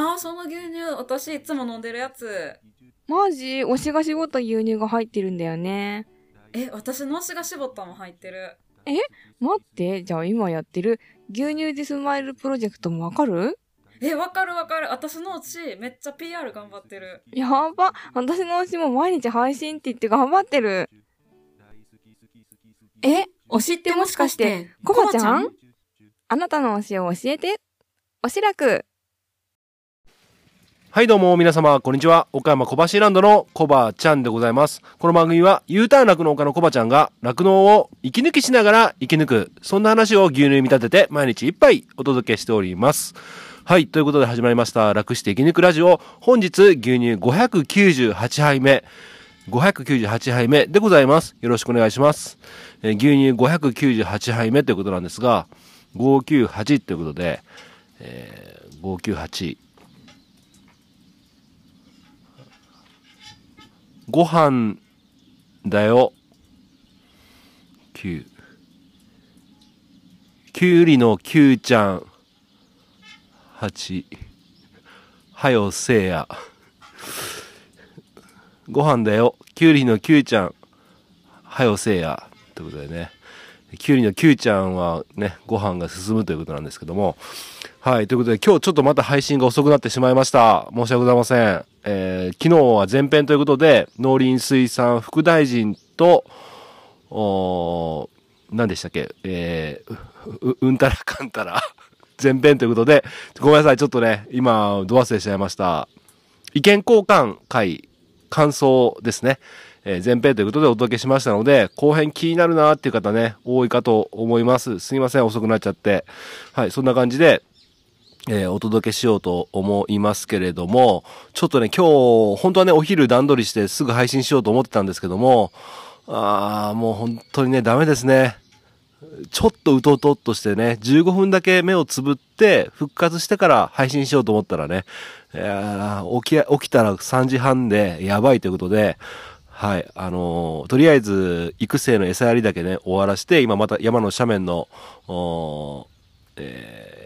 あーその牛乳私いつも飲んでるやつ。マジ？推しが絞った牛乳が入ってるんだよね。え私の推しが絞ったも入ってる。待って、じゃあ今やってる牛乳でスマイルプロジェクトもわかる？えわかるわかる。私の推しめっちゃ PR 頑張ってる。やば。私の推しも毎日配信って言って頑張ってる。え、推しってもしかして、コバちゃん？あなたの推しを教えて。おしらく。はいどうも皆様こんにちは。岡山小橋ランドのコバちゃんでございます。この番組は U ターン酪農家のコバちゃんが酪農を息抜きしながら生き抜くそんな話を牛乳に見立てて毎日一杯お届けしております。はいということで始まりました楽して生き抜くラジオ。本日牛乳598杯目。598杯目でございます。よろしくお願いします、えー牛乳598杯目ということなんですが598ということで、えー598ご飯だよ。9。きゅうりのきゅうちゃん。8。はよせいや。ご飯だよ。きゅうりのきゅうちゃん。はよせいや。ということでね。きゅうりのきゅうちゃんはね、ご飯が進むということなんですけども。はい。ということで、今日ちょっとまた配信が遅くなってしまいました。申し訳ございません。えー昨日は前編ということで、農林水産副大臣と、おー何でしたっけ？えーう、うんたらかんたら。前編ということで、ごめんなさい。ちょっとね、今、ど忘れしちゃいました。意見交換会、感想ですね。えー前編ということでお届けしましたので、後編気になるなーっていう方ね、多いかと思います。すいません、遅くなっちゃって。はい、そんな感じで、えーお届けしようと思いますけれども、ちょっとね、今日、本当はね、お昼段取りしてすぐ配信しようと思ってたんですけども、あー、もう本当にね、ダメですね。ちょっとうとうとっとしてね、15分だけ目をつぶって、復活してから配信しようと思ったらね、いやー起き、起きたら3時半でやばいということで、はい、あのーとりあえず、育成の餌やりだけね、終わらして、今また山の斜面の、えー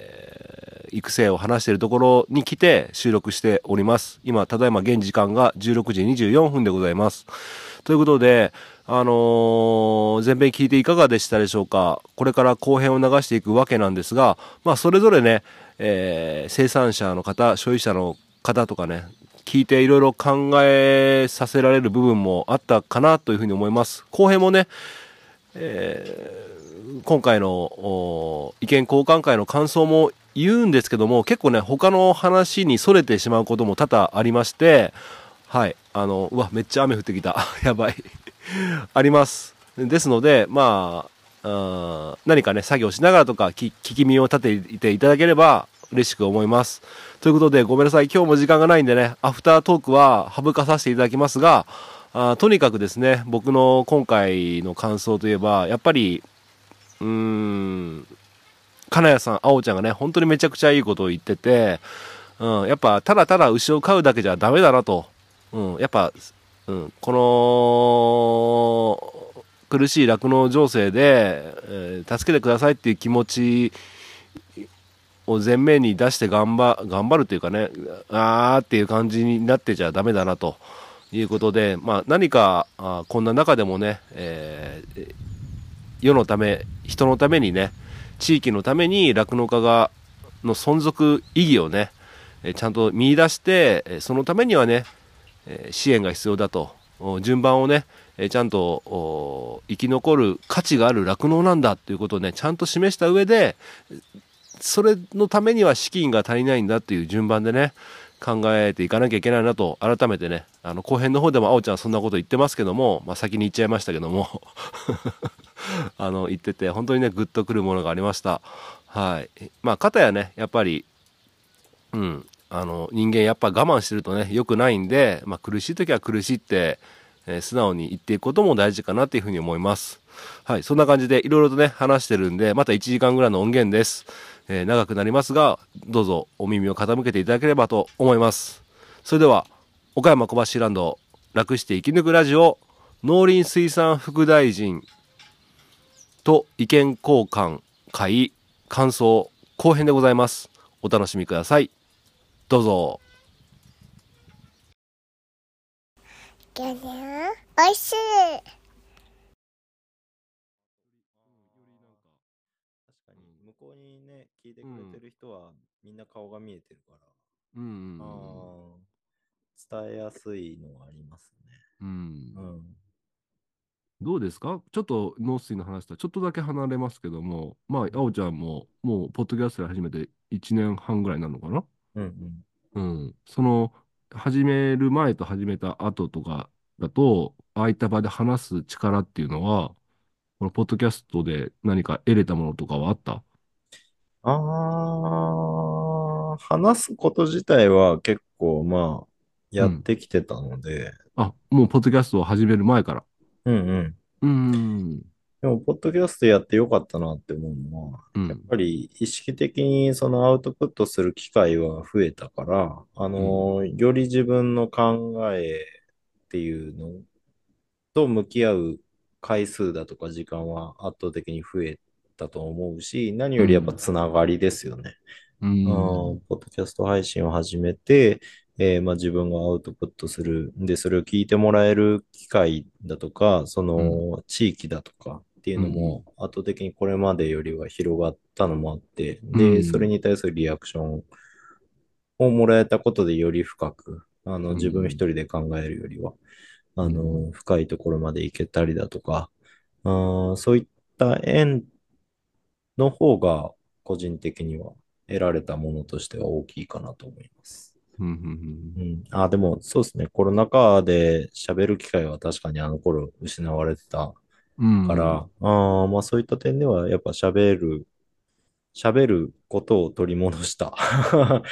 育成を話しているところに来て収録しております。今、ただいま現時間が16時24分でございます。ということで、あのー前編聞いていかがでしたでしょうか？これから後編を流していくわけなんですが、まあ、それぞれね、えー生産者の方、所有者の方とかね、聞いていろいろ考えさせられる部分もあったかなというふうに思います。後編もね、今回の意見交換会の感想も言うんですけども結構ね他の話にそれてしまうことも多々ありましてはいあのうわめっちゃ雨降ってきた。やばい。あります。ですのでまあ何かね作業しながらとか聞き耳を立てていただければ嬉しく思います。ということでごめんなさい。今日も時間がないんでねアフタートークは省かさせていただきますがあとにかくですね僕の今回の感想といえばやっぱりうーん金谷さん、あおちゃんがね、本当にめちゃくちゃいいことを言ってて、うん、やっぱ、ただただ牛を飼うだけじゃダメだなと。うん、やっぱ、うん、この、苦しい酪農情勢で、えー助けてくださいっていう気持ちを前面に出して頑張、頑張るというかね、あーっていう感じになってちゃダメだなということで、まあ何か、あこんな中でもね、えー世のため人のためにね地域のために酪農家がの存続意義をねえちゃんと見出してそのためにはねえ支援が必要だと。順番をねえちゃんと生き残る価値がある酪農なんだっていうことをねちゃんと示した上でそれのためには資金が足りないんだっていう順番でね考えていかなきゃいけないなと改めてねあの後編の方でもあおちゃんそんなこと言ってますけども、まあ、先に言っちゃいましたけども。あの言ってて本当にねグッとくるものがありました。はい。まあ片やねやっぱりうんあの人間やっぱ我慢してるとね良くないんで、まあ、苦しい時は苦しいって、えー素直に言っていくことも大事かなっていうふうに思います。はい。そんな感じでいろいろとね話してるんでまた1時間ぐらいの音源です、えー長くなりますがどうぞお耳を傾けていただければと思います。それでは岡山小橋ランド楽して生き抜くラジオ農林水産副大臣と意見交換会感想後編でございます。お楽しみください。どうぞ。おいしい確かに向こうにね聞いてくれてる人は、みんな顔が見えてるから、うんあー。伝えやすいのはありますね。うん。うん。どうですか？ちょっと農水の話とはちょっとだけ離れますけども、まあ、あおちゃんももう、ポッドキャストで始めて1年半ぐらいなのかな？うんうん。その、始める前と始めた後とかだと、ああいった場で話す力っていうのは、このポッドキャストで何か得れたものとかはあった？ああ、話すこと自体は結構まあ、やってきてたので、あ、もうポッドキャストを始める前から。うんうん。うん。でも、ポッドキャストやってよかったなって思うのは、うんやっぱり意識的にそのアウトプットする機会は増えたから、あの、より自分の考えっていうのと向き合う回数だとか時間は圧倒的に増えたと思うし、何よりやっぱつながりですよね。うん。うんポッドキャスト配信を始めて、えーまあ、自分がアウトプットする。で、それを聞いてもらえる機会だとか、その地域だとかっていうのも圧倒的にこれまでよりは広がったのもあって、で、うんそれに対するリアクションをもらえたことでより深く、あの、うん自分一人で考えるよりは、あうの、深いところまで行けたりだとか、あーそういった縁の方が個人的には得られたものとしては大きいかなと思います。うんうんうん。あ、でもそうですね。コロナ禍で喋る機会は確かにあの頃失われてたうん。から、ああ、まあそういった点ではやっぱ喋る、喋ることを取り戻した、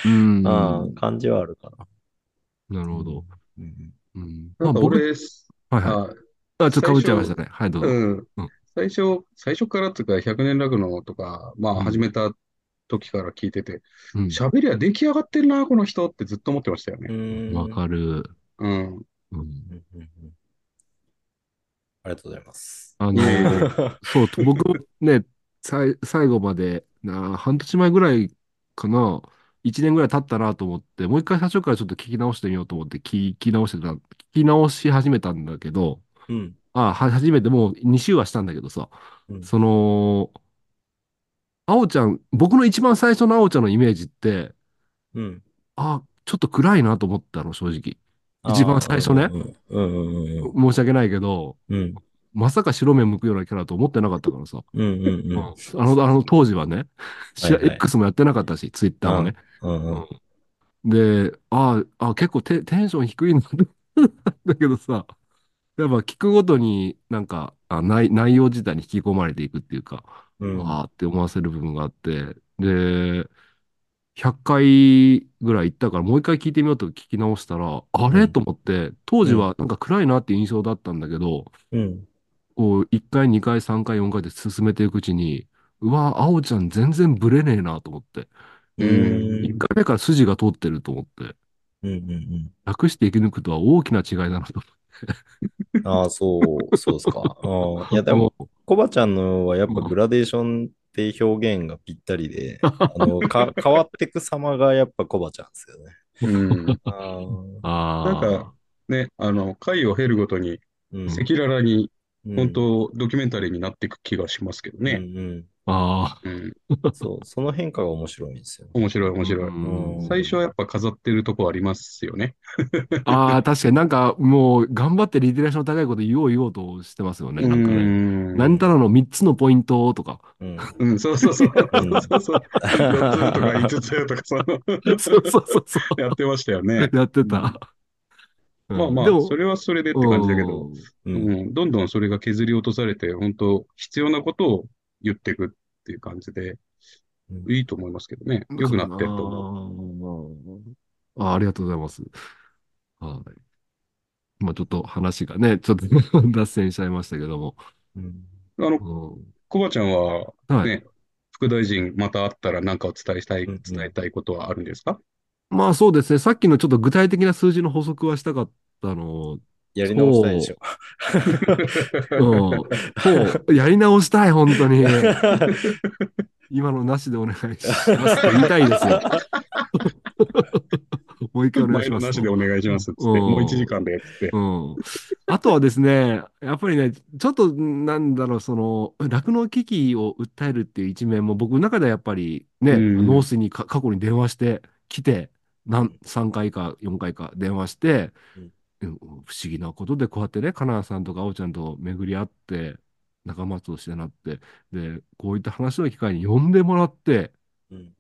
うん。あー感じはあるかな。なるほど。うんうん。まあ僕俺、はいはい。あ、あ、ちょっとかぶっちゃいましたね。はい、どうぞ。うんうん。最初、最初からっていうか、100年ラグのとか、まうん。あ始めた時から聞いてて、うん。喋りは出来上がってるな、この人ってずっと思ってましたようね。ん。わかる。うん。うん。うん。うん。うん。ありがとうございます。あの、そう、僕ね、さい最後まで、な半年前ぐらいかな、1年ぐらい経ったなと思って、もう一回最初からちょっと聞き直してみようと思って聞き直してた、聞き直し始めたん。だけど、うん。あ、は初めてもう2週はしたんだけどさ、うん。その、あおちゃん、僕の一番最初のあおちゃんのイメージって、うん。あ、ちょっと暗いなと思ったの、正直。一番最初ね。うんうんうん。うん申し訳ないけど、うん。まさか白目向くようなキャラと思ってなかったからさ。うんうんうん。うん。あの、あの当時はね、しはいはい。X もやってなかったし、ツイッターもね。うん。うんで、ああ、結構テテンション低いなだけどさ、やっぱ聞くごとになんかあ内内容自体に引き込まれていくっていうか、うんああって思わせる部分があって、で、100回ぐらい行ったからもう一回聞いてみようと聞き直したら、あれ？うんと思って、当時はなんか暗いなっていう印象だったんだけど、うん。こう、1回、2回、3回、4回で進めていくうちに、うわ、あおちゃん全然ブレねえなと思って。うん1回目から筋が通ってると思って、うんうん楽して生き抜くとは大きな違いだなとうん。ああ、そう、そうですか。いや、でも、コバちゃんのはやっぱグラデーションって表現がぴったりで、あの、か、変わってく様がやっぱコバちゃんですよね。うん。あ。なんか、ね、あの、回を経るごとに、うん。赤裸々に、うん本当、ドキュメンタリーになっていく気がしますけどね。うんあうん。うん。そう、その変化が面白いんですよね。面白い、面白い。うん最初はやっぱ飾ってるとこありますよね。あ。ああ、確かになんかもう頑張ってリテラション高いこと言おう言おうとしてますよね。なんかね。ん何たらの3つのポイントとか。うん。うん、そうそうそう。うんそうそう。4つとか5つとか、その、そうそうそうそやってましたよねう。。やってた。うんまあまあでも、それはそれでって感じだけど、う。うんん、どんどんそれが削り落とされて、本当必要なことを言っていくっていう感じで、うんいいと思いますけどね。良くなってると思う。う。ああ、ありがとうございます。はい。まあちょっと話がね、ちょっと脱線しちゃいましたけども。うんあの、うんコバちゃんは、はい。ね、副大臣また会ったら何かお伝えしたい、うんうん伝えたいことはあるんですか？まあそうですね。さっきのちょっと具体的な数字の補足はしたかったのを、やり直したいでしょ。うん。そう、やり直したい、本当に。今のなしでお願いしますと言いたいですよ。もう一回お願いします。なしでお願いしますっつって、うんもう1時間でってう。ん。あとはですね、やっぱりね、ちょっと、なんだろう、その、酪農危機を訴えるっていう一面も、僕の中ではやっぱりね、うん農水にか過去に電話してきて、なん3回か4回か電話して、不思議なことで、こうやってね、かなさんとかあおちゃんと巡り合って、仲間としてなって、で、こういった話の機会に呼んでもらって、うん。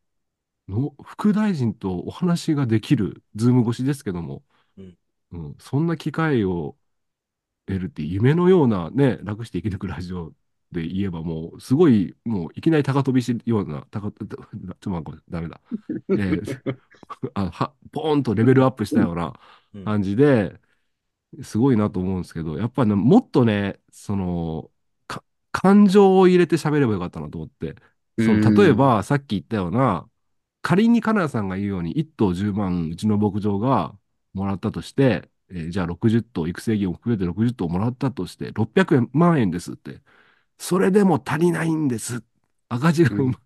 の副大臣とお話ができる、ズーム越しですけども、うん。うんそんな機会を得るって夢のようなね、楽して生き抜くラジオで言えばもう、すごい、もういきなり高飛びしような、高、ちょっと待って、ダメだ。えー あは、ポーンとレベルアップしたようなうん。感じで、すごいなと思うんですけど、やっぱね、もっとね、その、か感情を入れて喋ればよかったなと思って、そうんの例えば、さっき言ったような、仮に金谷さんが言うように、1頭10万、うちの牧場がもらったとして、えーじゃあ60頭、育成業を含めて60頭もらったとして、600万円ですって。それでも足りないんです。赤字が埋ま、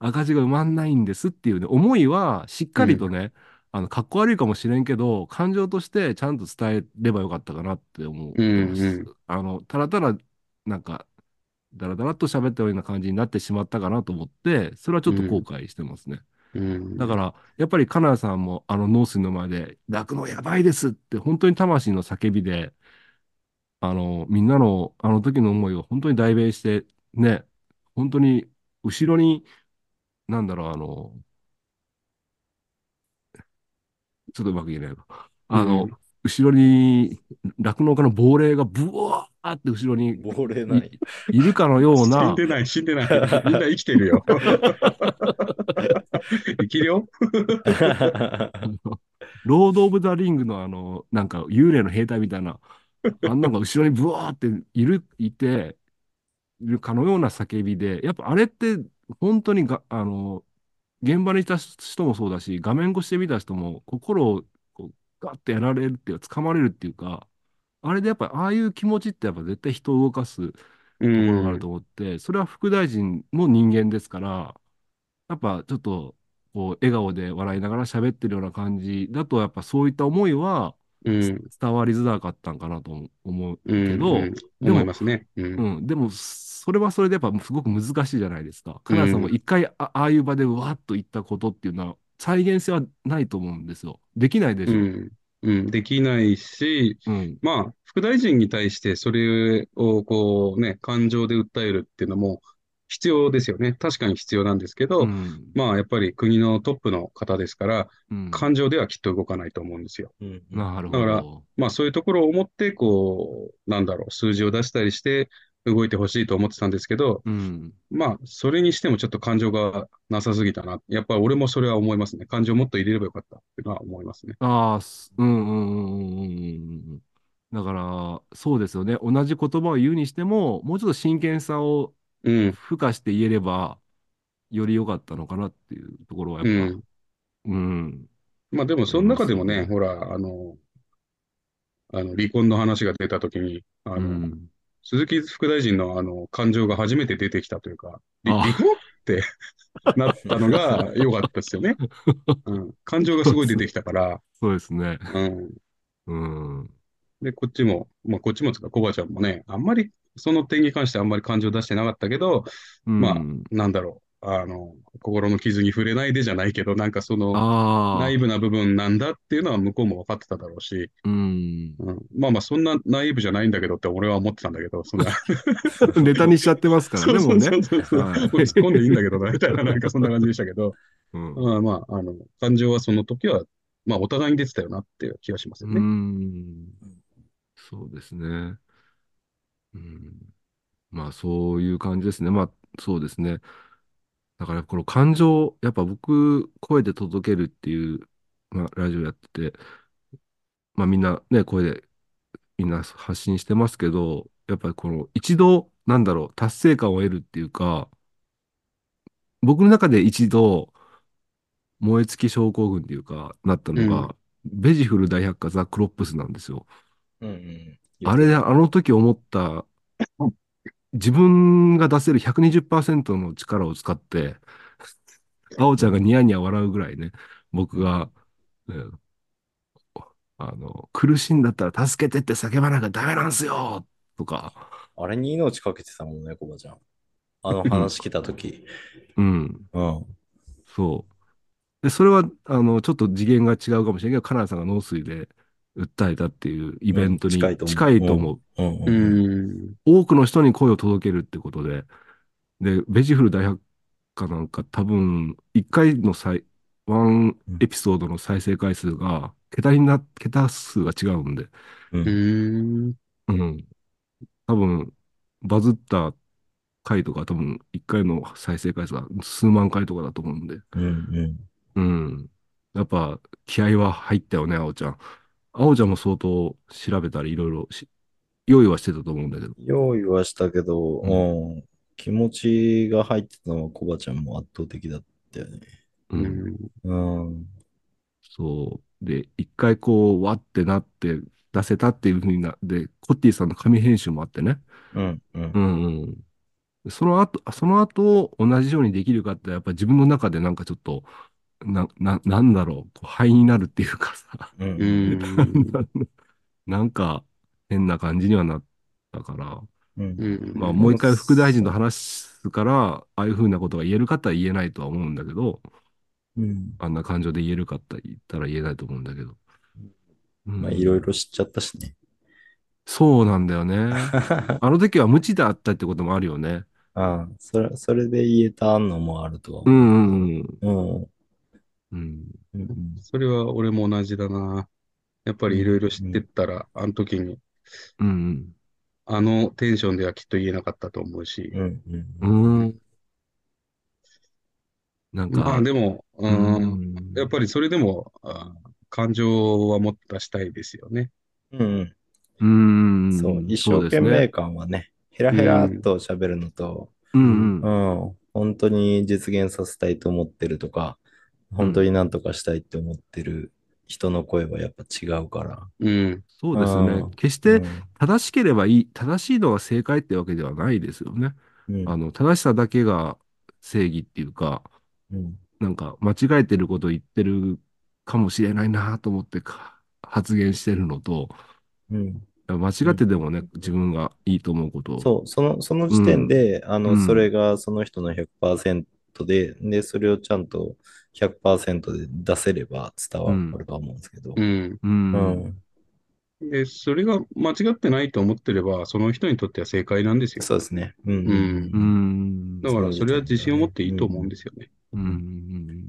赤字が埋まんないんですっていうね、思いはしっかりとね、あの、かっこ悪いかもしれんけど、感情としてちゃんと伝えればよかったかなって思ってます。うんうんあの、ただただ、なんか、だらだらっと喋ったような感じになってしまったかなと思って、それはちょっと後悔してますね。うんだから、やっぱり金谷さんもあの農水の前で、酪農やばいですって、本当に魂の叫びで、あの、みんなのあの時の思いを本当に代弁して、ね、本当に後ろに、なんだろう、あの、ちょっとうまく言えないわ。あの、うん後ろに酪農家の亡霊がブワーって後ろに亡霊ない。いるかのよう死な、んでない、死んでない。みんな生きてるよ。生きるよ。ロード・オブ・ザ・リングのあの、なんか幽霊の兵隊みたいな、あんなんが後ろにブワーっている、いて、いるかのような叫びで、やっぱあれって本当にが、あの、現場にいた人もそうだし、画面越しで見た人も心をこうガッてやられるっていうか、掴まれるっていうか、あれでやっぱああいう気持ちってやっぱ絶対人を動かすうところがあると思って、それは副大臣も人間ですから、やっぱちょっと、こう、笑顔で笑いながら喋ってるような感じだと、やっぱそういった思いはうん。伝わりづらかったんかなと思ううんけど、うんで思いも、ね。うんうん、でも、それはそれでやっぱすごく難しいじゃないですか。金谷さんも一回あああいう場でわーっと言ったことっていうのは、再現性はないと思うんですよ。できないでしょ。うん。うん。できないし、うん。まあ、副大臣に対してそれをこうね、感情で訴えるっていうのも必要ですよね。確かに必要なんですけど、うん。まあ、やっぱり国のトップの方ですから、うん感情ではきっと動かないと思うんですよ。うんなるほだからど。まあ、そういうところを思って、こう、なんだろう、数字を出したりして動いてほしいと思ってたんですけど、うん。まあ、それにしてもちょっと感情がなさすぎたな。やっぱり俺もそれは思いますね。感情をもっと入れればよかったっていうのは思いますね。ああ、すうんうんうんうん。だから、そうですよね。同じ言葉を言うにしても、もうちょっと真剣さをうん。付加して言えれば、より良かったのかなっていうところはうやっぱ、ん。うん。まあでも、その中でもね、ほら、あの、あの、離婚の話が出たときに、あの、うん。鈴木副大臣のあの、感情が初めて出てきたというか、りあ離婚って なったのが良かったですよね。うん。感情がすごい出てきたから、そうですね。うん。うん。で、こっちも、まあ、こっちもつうか、コバちゃんもね、あんまり、その点に関してあんまり感情出してなかったけど、まあうんなんだろう、あの、心の傷に触れないでじゃないけど、なんかその、ああ、ナイーブな部分なんだっていうのは向こうも分かってただろうし、うん。うん、まあまあ、そんなナイーブじゃないんだけどって俺は思ってたんだけど、そんな。ネタにしちゃってますからね、もうね。そうそう突っ込んでいいんだけどな、みたいな、なんかそんな感じでしたけど、うんまあまあ、あの、感情はその時は、まあ、お互いに出てたよなっていう気がしますようね。ん。そうですね。うん。まあ、そういう感じですね。まあ、そうですね。だから、この感情、やっぱ僕、声で届けるっていう、まあ、ラジオやってて、まあ、みんなね、声で、みんな発信してますけど、やっぱりこの、一度、なんだろう、達成感を得るっていうか、僕の中で一度、燃え尽き症候群っていうか、なったのが、ベジフル大百科ザ・クロップスなんですよ。うんうん。あれで、あの時思った、自分が出せる120%の力を使って、あおちゃんがニヤニヤ笑うぐらいね、僕が、うんあの、苦しいんだったら助けてって叫ばなきゃダメなんすよとか、あれに命かけてたもんね、コバちゃん。あの話来たとき。うん、うん。そう。で、それは、あの、ちょっと次元が違うかもしれないけど、カナダさんが農水で訴えたっていうイベントにうん近いと思う。多くの人に声を届けるってことで、で、ベジフル大百科なんか多分、1回の再、ワンエピソードの再生回数が、桁にな、桁数が違うんで、う。うんん。うん。多分、バズった回とか多分、1回の再生回数が数万回とかだと思うんで、うん。うん。うん。やっぱ、気合は入ったよね、あおちゃん。あおちゃんも相当調べたり、いろいろし、用意はしてたと思うんだけど。用意はしたけど、ううん。気持ちが入ってたのはコバちゃんも圧倒的だったよね。う。うんん。うん。そう。で、一回こう、わってなって出せたっていうふうにな、で、コッティさんの紙編集もあってね。うん。うんう。んうん。その後、その後、同じようにできるかって、やっぱ自分の中でなんかちょっと、な、な、なんだろう、こう灰になるっていうかさ、う。うんん。なんか変な感じにはなったから、うん。うん。まあもう一回副大臣と話すから、ああいうふうなことが言えるかって言えないとは思うんだけど、うん。あんな感情で言えるかって言ったら言えないと思うんだけど。うんまあ、いろいろ知っちゃったしね。そうなんだよね。あ あの時は無知であったってこともあるよね。あ、それ、それで言えたのもあるとはう思んうんう。うん。うん。うん。うん。それは俺も同じだな。やっぱりいろいろ知ってったら、あの時に、うんあのテンションではきっと言えなかったと思うし。うん。うん。うん。なんか、まあでも、う、うんんやっぱりそれでも、あ感情は持ったしたいですよね。うん。うん。そう、一そうです生懸命ね。感はね、ヘラヘラっと喋るのと、うんううん。ん、本当に実現させたいと思ってるとか、本当になんとかしたいって思ってる人の声はやっぱ違うから。うん。そうですねうん。決してうん正しければいい、正しいのが正解ってわけではないですよね。うんあの、正しさだけが正義っていうか、うんなんか間違えてることを言ってるかもしれないなと思ってか発言してるのと、うん間違ってでもね、自分がいいと思うことを。そう、その、その時点で、あの、うんそれがその人の100%で、で、それをちゃんと100%で出せれば伝わるとは思うんですけど。うん。うん。うんで、それが間違ってないと思ってれば、その人にとっては正解なんですよ。そうですね。うんうんうん。だから、それは自信を持っていいと思うんですよね。うん。うん。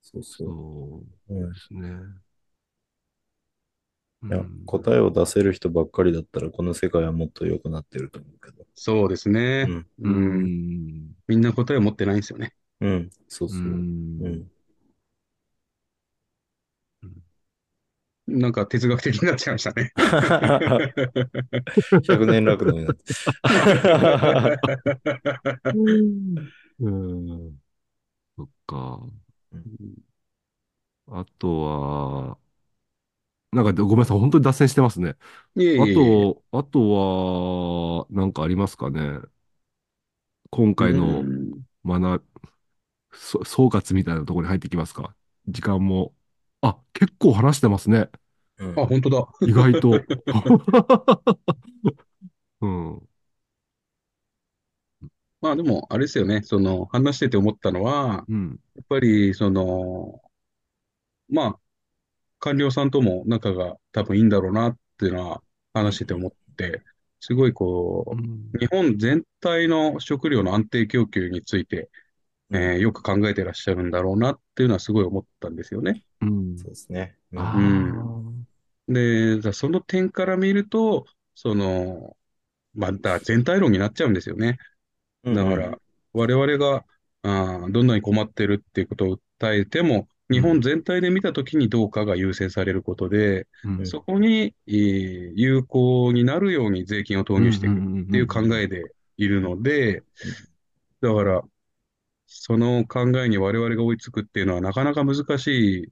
そうそそうですね。いやうん答えを出せる人ばっかりだったら、この世界はもっと良くなってると思うけど。そうですね。う。ん。みんな答えを持ってないんですよね。うん。そううそう。うんん。なんか哲学的になっちゃいましたね。100年楽のになって。うん。そっか。うんあとは、なんかごめんなさい、本当に脱線してますね。あいえいえいえ。と、あとは、なんかありますかね。今回のうん学、そ総括みたいなところに入ってきますか？時間も。あ、結構話してますね。うんあ、本当だ。意外と。うん。まあでも、あれですよね。その、話してて思ったのは、うん。やっぱり、その、まあ、官僚さんとも仲が多分いいんだろうなっていうのは話してて思って、すごいこうんう、日本全体の食料の安定供給について、えーよく考えてらっしゃるんだろうなっていうのはすごい思ったんですよね。うんそうですね。うんで、その点から見ると、その、まあ、だから全体論になっちゃうんですよね。うんだから、我々が、あーどんなに困ってるっていうことを訴えても、日本全体で見たときにどうかが優先されることで、うんそこに、えー有効になるように税金を投入していくっていう考えでいるので、だから、その考えに我々が追いつくっていうのはなかなか難しい。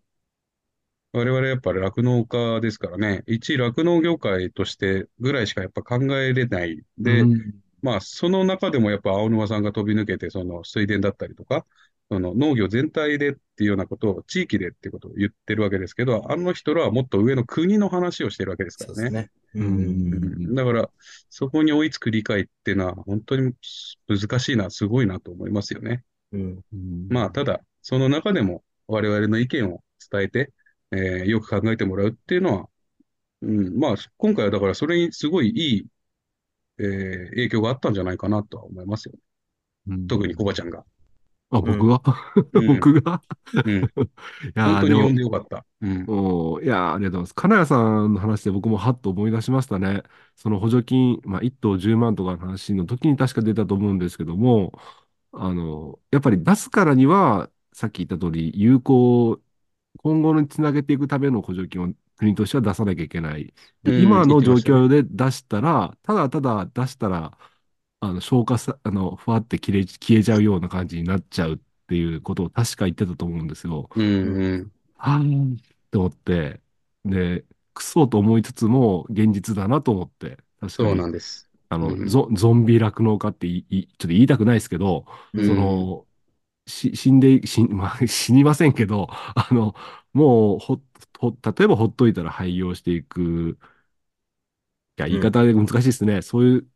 我々やっぱり酪農家ですからね、一酪農業界としてぐらいしかやっぱ考えれない。で、うんまあ、その中でもやっぱ青沼さんが飛び抜けて、その水田だったりとか、その農業全体でっていうようなことを、地域でってことを言ってるわけですけど、あの人らはもっと上の国の話をしてるわけですからね。ね。うんだから、そこに追いつく理解っていうのは、本当に難しいな、すごいなと思いますよね。うん。まあ、ただ、その中でも我々の意見を伝えて、えーよく考えてもらうっていうのは、うん、まあ、今回はだからそれにすごいいい、えー影響があったんじゃないかなとは思いますよ。うん特にコバちゃんが。あ、僕が？うん僕が？うん、いや本当に呼んでよかった。うん。おーいやーありがとうございます。金谷さんの話で僕もはっと思い出しましたね。その補助金、まあ、1等10万とかの話の時に確か出たと思うんですけども、あの、やっぱり出すからには、さっき言った通り、有効、今後につなげていくための補助金を国としては出さなきゃいけない。でうん今の状況で出したら、ただただ出したら、あの、消化さ、あの、ふわって消え、消えちゃうような感じになっちゃうっていうことを確か言ってたと思うんですよ。うん、うん。あーって思って、で、クソと思いつつも現実だなと思って、確かそうに、なんです。あの、うんゾ、ゾンビ酪農家っていい、ちょっと言いたくないですけど、うんその、し、死んで、死ん、まあ、死にませんけど、あの、もう、ほ、ほ、例えばほっといたら廃業していく。いや、言い方で難しいですね。そういう、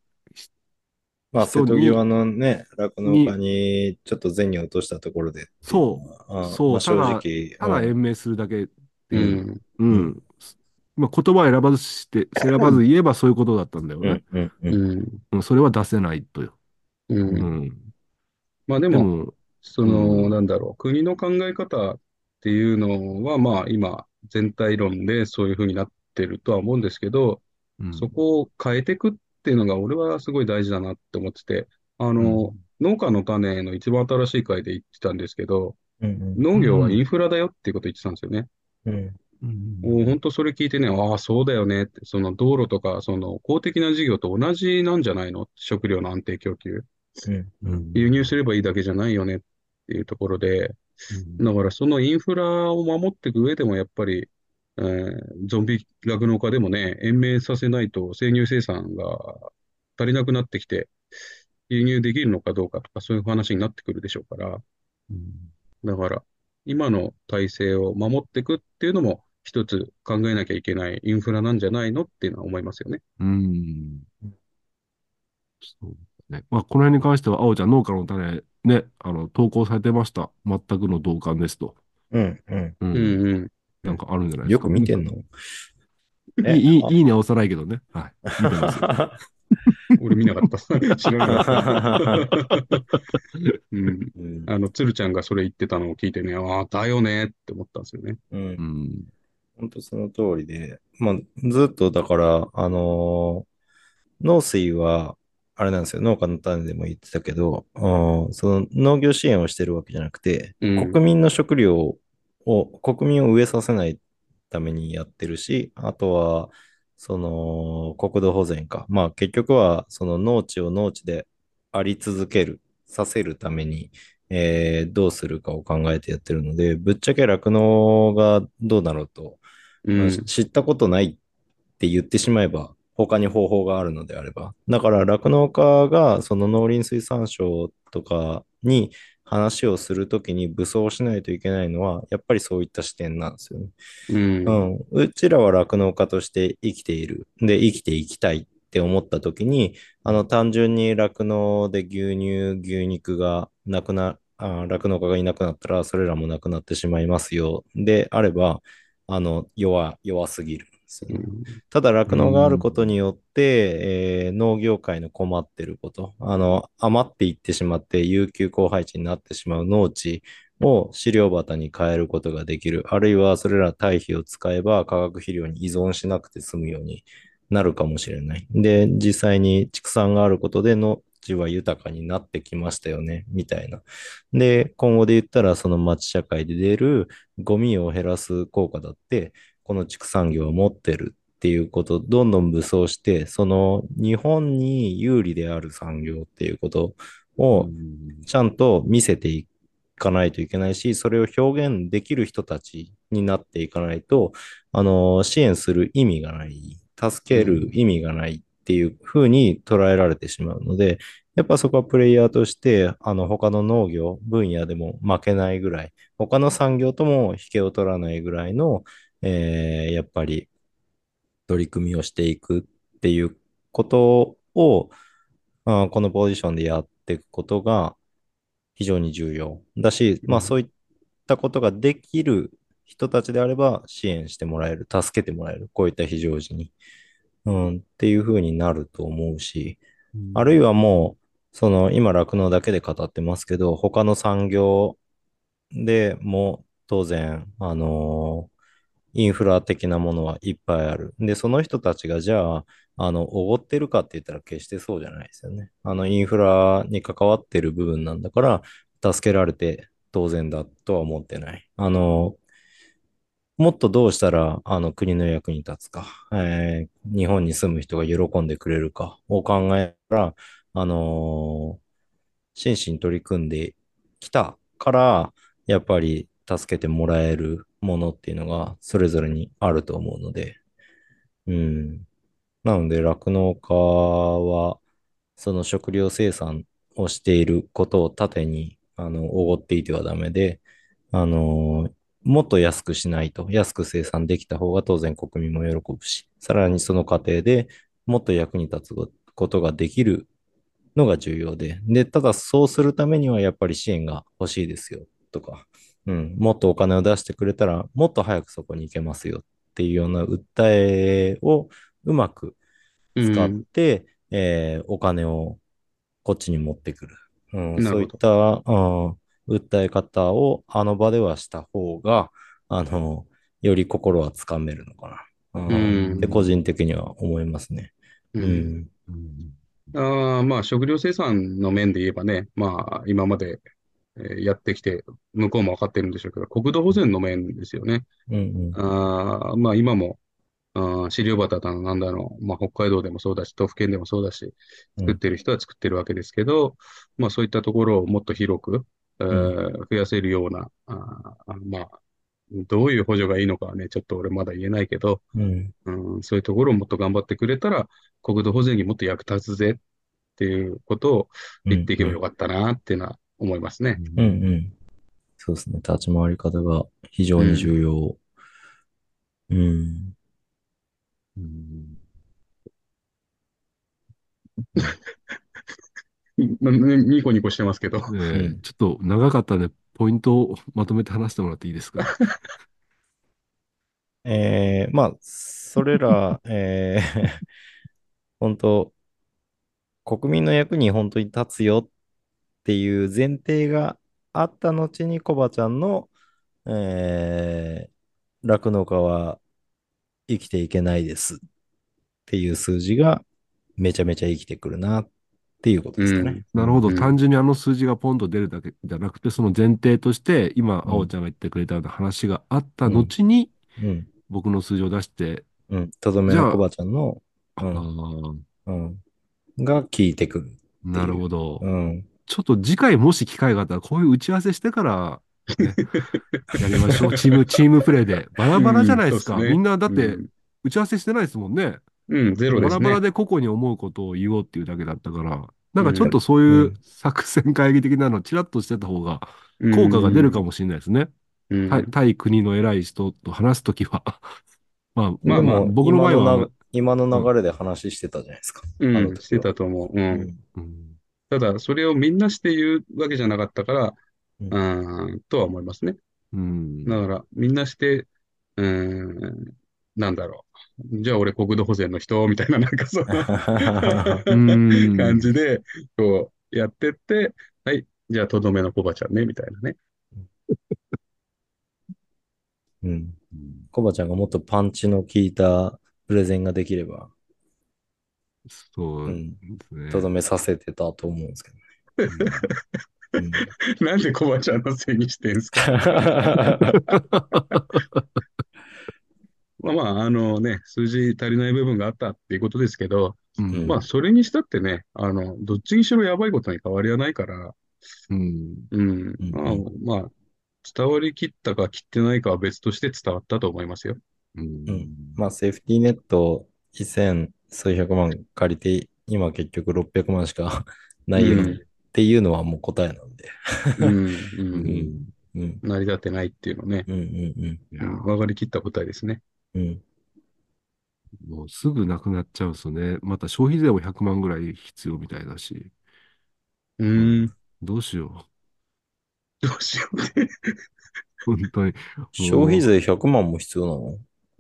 まあ、瀬戸際のね、酪農家にちょっと銭を落としたところでそうそうまあ、正直、ただうん延命するだけってういう。ん。うん。まあ、言葉を選ばずして、選ばず言えばそういうことだったんだよね。うん、うん、う。うんん。うん、それは出せないとよ。う。うんん。まあでも、でも、その、うんなんだろう、国の考え方っていうのは、まあ今、全体論でそういうふうになってるとは思うんですけど、うんそこを変えていくっていうのが俺はすごい大事だなって思ってて、あの、農家の種の一番新しい回で言ってたんですけど、うん、農業はインフラだよっていうこと言ってたんですよね。うん。うんもう本当それ聞いてね、ああ、そうだよね。って、その道路とか、その公的な事業と同じなんじゃないの？食料の安定供給。うん。うん。輸入すればいいだけじゃないよね。っていうところで、だからそのインフラを守っていく上でもやっぱり、えーゾンビ酪農家でもね、延命させないと生乳生産が足りなくなってきて、輸入できるのかどうかとかそういう話になってくるでしょうから、だから今の体制を守っていくっていうのも一つ考えなきゃいけないインフラなんじゃないのっていうのは思いますよね。うん。そうね。まあ、この辺に関しては、あおちゃん、農家の種、ね、あの、投稿されてました。全くの同感ですと。うん、うん。う。うんんうん。なんかあるんじゃないですよか。く見てんのいい、いい、ね、押さないけどね。はい。見てますよ。俺見なかった。知らなかった。うん。うんあの、鶴ちゃんがそれ言ってたのを聞いてね、ああ、だよねって思ったんですよね。う。うんん。本当その通りで、まあ、ずっとだから、あのー農水は、あれなんですよ、農家の種でも言ってたけど、うんその農業支援をしてるわけじゃなくて、うん。国民の食料を、国民を飢えさせないためにやってるし、あとは、その、国土保全か。まあ、結局は、その農地を農地であり続ける、させるために、えーどうするかを考えてやってるので、ぶっちゃけ酪農がどうだろうと、うん。し知ったことないって言ってしまえば、他に方法があるのであれば。だから、酪農家がその農林水産省とかに話をするときに武装しないといけないのは、やっぱりそういった視点なんですよね。うん。うん。うちらは酪農家として生きている。で、生きていきたいって思ったときに、あの、単純に酪農で牛乳、牛肉がなくな、あ酪農家がいなくなったら、それらもなくなってしまいますよ。であれば、あの、弱、弱すぎるんですよね。ただ、酪農があることによって、えー農業界の困ってること、あの、余っていってしまって、有給荒配地になってしまう農地を飼料畑に変えることができる。あるいは、それら堆肥を使えば化学肥料に依存しなくて済むようになるかもしれない。で、実際に畜産があることで農地は豊かになってきましたよね、みたいな。で、今後で言ったら、その町社会で出るゴミを減らす効果だって、この畜産業は持ってるっていうことをどんどん武装して、その日本に有利である産業っていうことをちゃんと見せていかないといけないし、それを表現できる人たちになっていかないと、あの、支援する意味がない、助ける意味がないっていう風に捉えられてしまうので、やっぱそこはプレイヤーとして、あの、他の農業分野でも負けないぐらい、他の産業とも引けを取らないぐらいの、えーやっぱり取り組みをしていくっていうことを、あーこのポジションでやっていくことが非常に重要。だし、まあそういったことができる人たちであれば支援してもらえる、助けてもらえる、こういった非常時に。うん、っていうふうになると思うし、あるいはもう、その今酪農だけで語ってますけど、他の産業でも当然、あのインフラ的なものはいっぱいある。で、その人たちがじゃあ、あの、おごってるかって言ったら決してそうじゃないですよね。あの、インフラに関わってる部分なんだから、助けられて当然だとは思ってない。あの、もっとどうしたら、あの、国の役に立つか、えー日本に住む人が喜んでくれるかを考えたら、あの真摯に取り組んできたから、やっぱり助けてもらえるものっていうのがそれぞれにあると思うので、うん。なので、酪農家は、その食料生産をしていることを盾に、あの、おごっていてはダメで、あのもっと安くしないと、安く生産できた方が当然国民も喜ぶし、さらにその過程でもっと役に立つことができるのが重要で、で、ただそうするためにはやっぱり支援が欲しいですよ。とか、うん、もっとお金を出してくれたらもっと早くそこに行けますよっていうような訴えをうまく使って、えーお金をこっちに持ってくる。うん、そういった、うん、訴え方をあの場ではした方が、あの、より心はつかめるのかな。うん。うん。で、個人的には思いますね。ううん。ん。あーまあ、食料生産の面で言えばね、まあ、今までえーやってきて、向こうも分かってるんでしょうけど、国土保全の面ですよね。うんうん。あーまあ、今も、あー飼料畑だの、なんだの、まあ、北海道でもそうだし、東府県でもそうだし、作ってる人は作ってるわけですけど、まあ、そういったところをもっと広く、えー増やせるような、あーまあ、どういう補助がいいのかはね、ちょっと俺まだ言えないけど、うん。うん、そういうところをもっと頑張ってくれたら、国土保全にもっと役立つぜっていうことを言っていけばよかったなっていうのは思いますね。うんうん。そうですね。立ち回り方が非常に重要。うん。なねニコニコしてますけど。えーちょっと長かったんで、ポイントをまとめて話してもらっていいですか？えー、まあ、それら、えー、本当国民の役に本当に立つよっていう前提があった後に、コバちゃんの、えー、酪農家は生きていけないですっていう数字がめちゃめちゃ生きてくるなっていうことですかね。なるほど、うん単純にあの数字がポンと出るだけじゃなくて、その前提として、今、うんあおちゃんが言ってくれたような話があった後に、うん。僕の数字を出して、うん。とどめのコバちゃんの。が効いてくる。なるほど。うん。ちょっと次回もし機会があったら、こういう打ち合わせしてから、ね やりましょう。チーム、チームプレイで。バラバラじゃないですか。うんすねみんなだってうん、打ち合わせしてないですもんね。うん、ゼロですね。バラバラで個々に思うことを言おうっていうだけだったから、なんかちょっとそういううん作戦会議的なのチラッとしてた方が効果が出るかもしれないですね。うん対対国の偉い人と話すときは。まあ、まあまあ僕の場合は、今のな今の流れで話してたじゃないですか。うんあの時はしてたと思う。う。うんん。うんただ、それをみんなして言うわけじゃなかったから、うんうん、とは思いますね。うんだから、みんなして、うん、なんだろう。じゃあ俺国土保全の人？みたいな、なんかそんなうん感じで、こう、やってって、はい、じゃあとどめのコバちゃんね、みたいなね。うん。コバちゃんがもっとパンチの効いたプレゼンができれば、そうですね。とどめさせてたと思うんですけどね。う んなんでコバちゃんのせいにしてんすか？まあまあ、あのね、数字足りない部分があったっていうことですけど、うんまあ、それにしたってね、あの、どっちにしろやばいことに変わりはないから、うんうん、うんまあ、まあ、伝わりきったか切ってないかは別として伝わったと思いますよ。うんうんまあ、セーフティーネット1000数百万借りて、今結局600万しかないよっうんていうのはもう答えなんで。うん、う。うんん。うん。成り立ってないっていうのね。うんうんうん分かりきった答えですね。うん。うん。もうすぐなくなっちゃうんですよね。また消費税も100万ぐらい必要みたいだし。うーん。どうしよどうしようって。う。本当に。消費税100万も必要な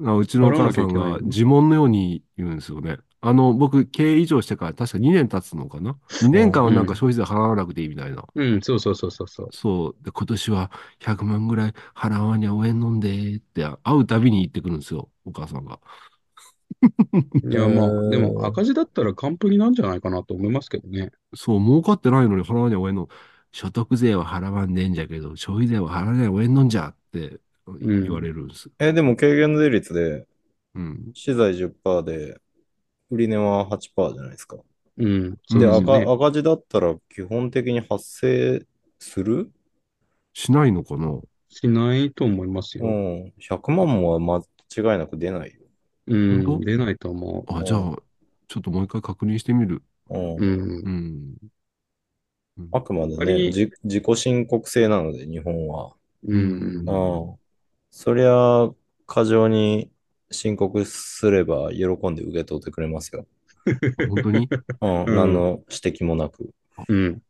の？あうちのお母さんが払わなきゃいけないの？呪文のように言うんですよね。あの、僕、経営以上してから確か2年経つのかな ?2 年間はなんか消費税払わなくていいみたいな。うん、そうそうそうそうそう。そう。で、今年は100万ぐらい払わにゃおえんのんでーって会うたびに言ってくるんですよ。お母さんが。いや、まあ、えーでも赤字だったら完璧なんじゃないかなと思いますけどね。そう、儲かってないのに払わにゃおえんの。所得税は払わんでんじゃけど、消費税は払わにゃおえんのんじゃってうん言われるんです。え、でも軽減税率で、うん。資材10%で、売値は8%じゃないですか。うん。で、で赤、赤字だったら基本的に発生する？しないのかな？しないと思いますよ。うん。100万もは間違いなく出ないよ。うん。出ないと思あ、じゃあ、ちょっともう一回確認してみる。うんう。うんう。ん。あくまでね、じ自己申告制なので、日本は。うん。うん。そりゃ、過剰に申告すれば喜んで受け取ってくれますよ。本当に？うん。うん何の指摘もなく。うん。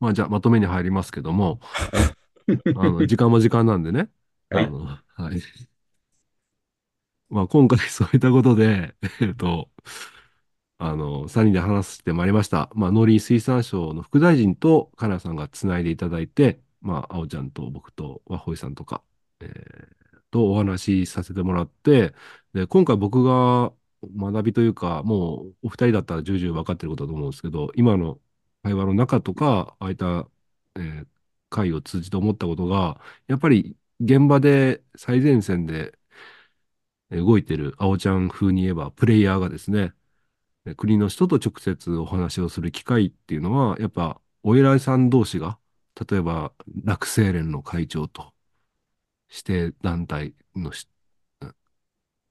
まあ、じゃあ、まとめに入りますけども、あの、時間も時間なんでね。はいあの、はい。まあ、今回そういったことで、えっと、あの、3人で話してまいりました。まあ、農林水産省の副大臣と、かなさんがつないでいただいて、まあ、あおちゃんと僕と、わほいさんとか、えーとお話しさせてもらって、で、今回僕が学びというか、もうお二人だったら重々分かってることだと思うんですけど、今の会話の中とか、ああいった、えー会を通じて思ったことが、やっぱり現場で最前線で動いてるあおちゃん風に言えば、プレイヤーがですね、国の人と直接お話をする機会っていうのは、やっぱお偉いさん同士が、例えば落成連の会長と、指定団体のし、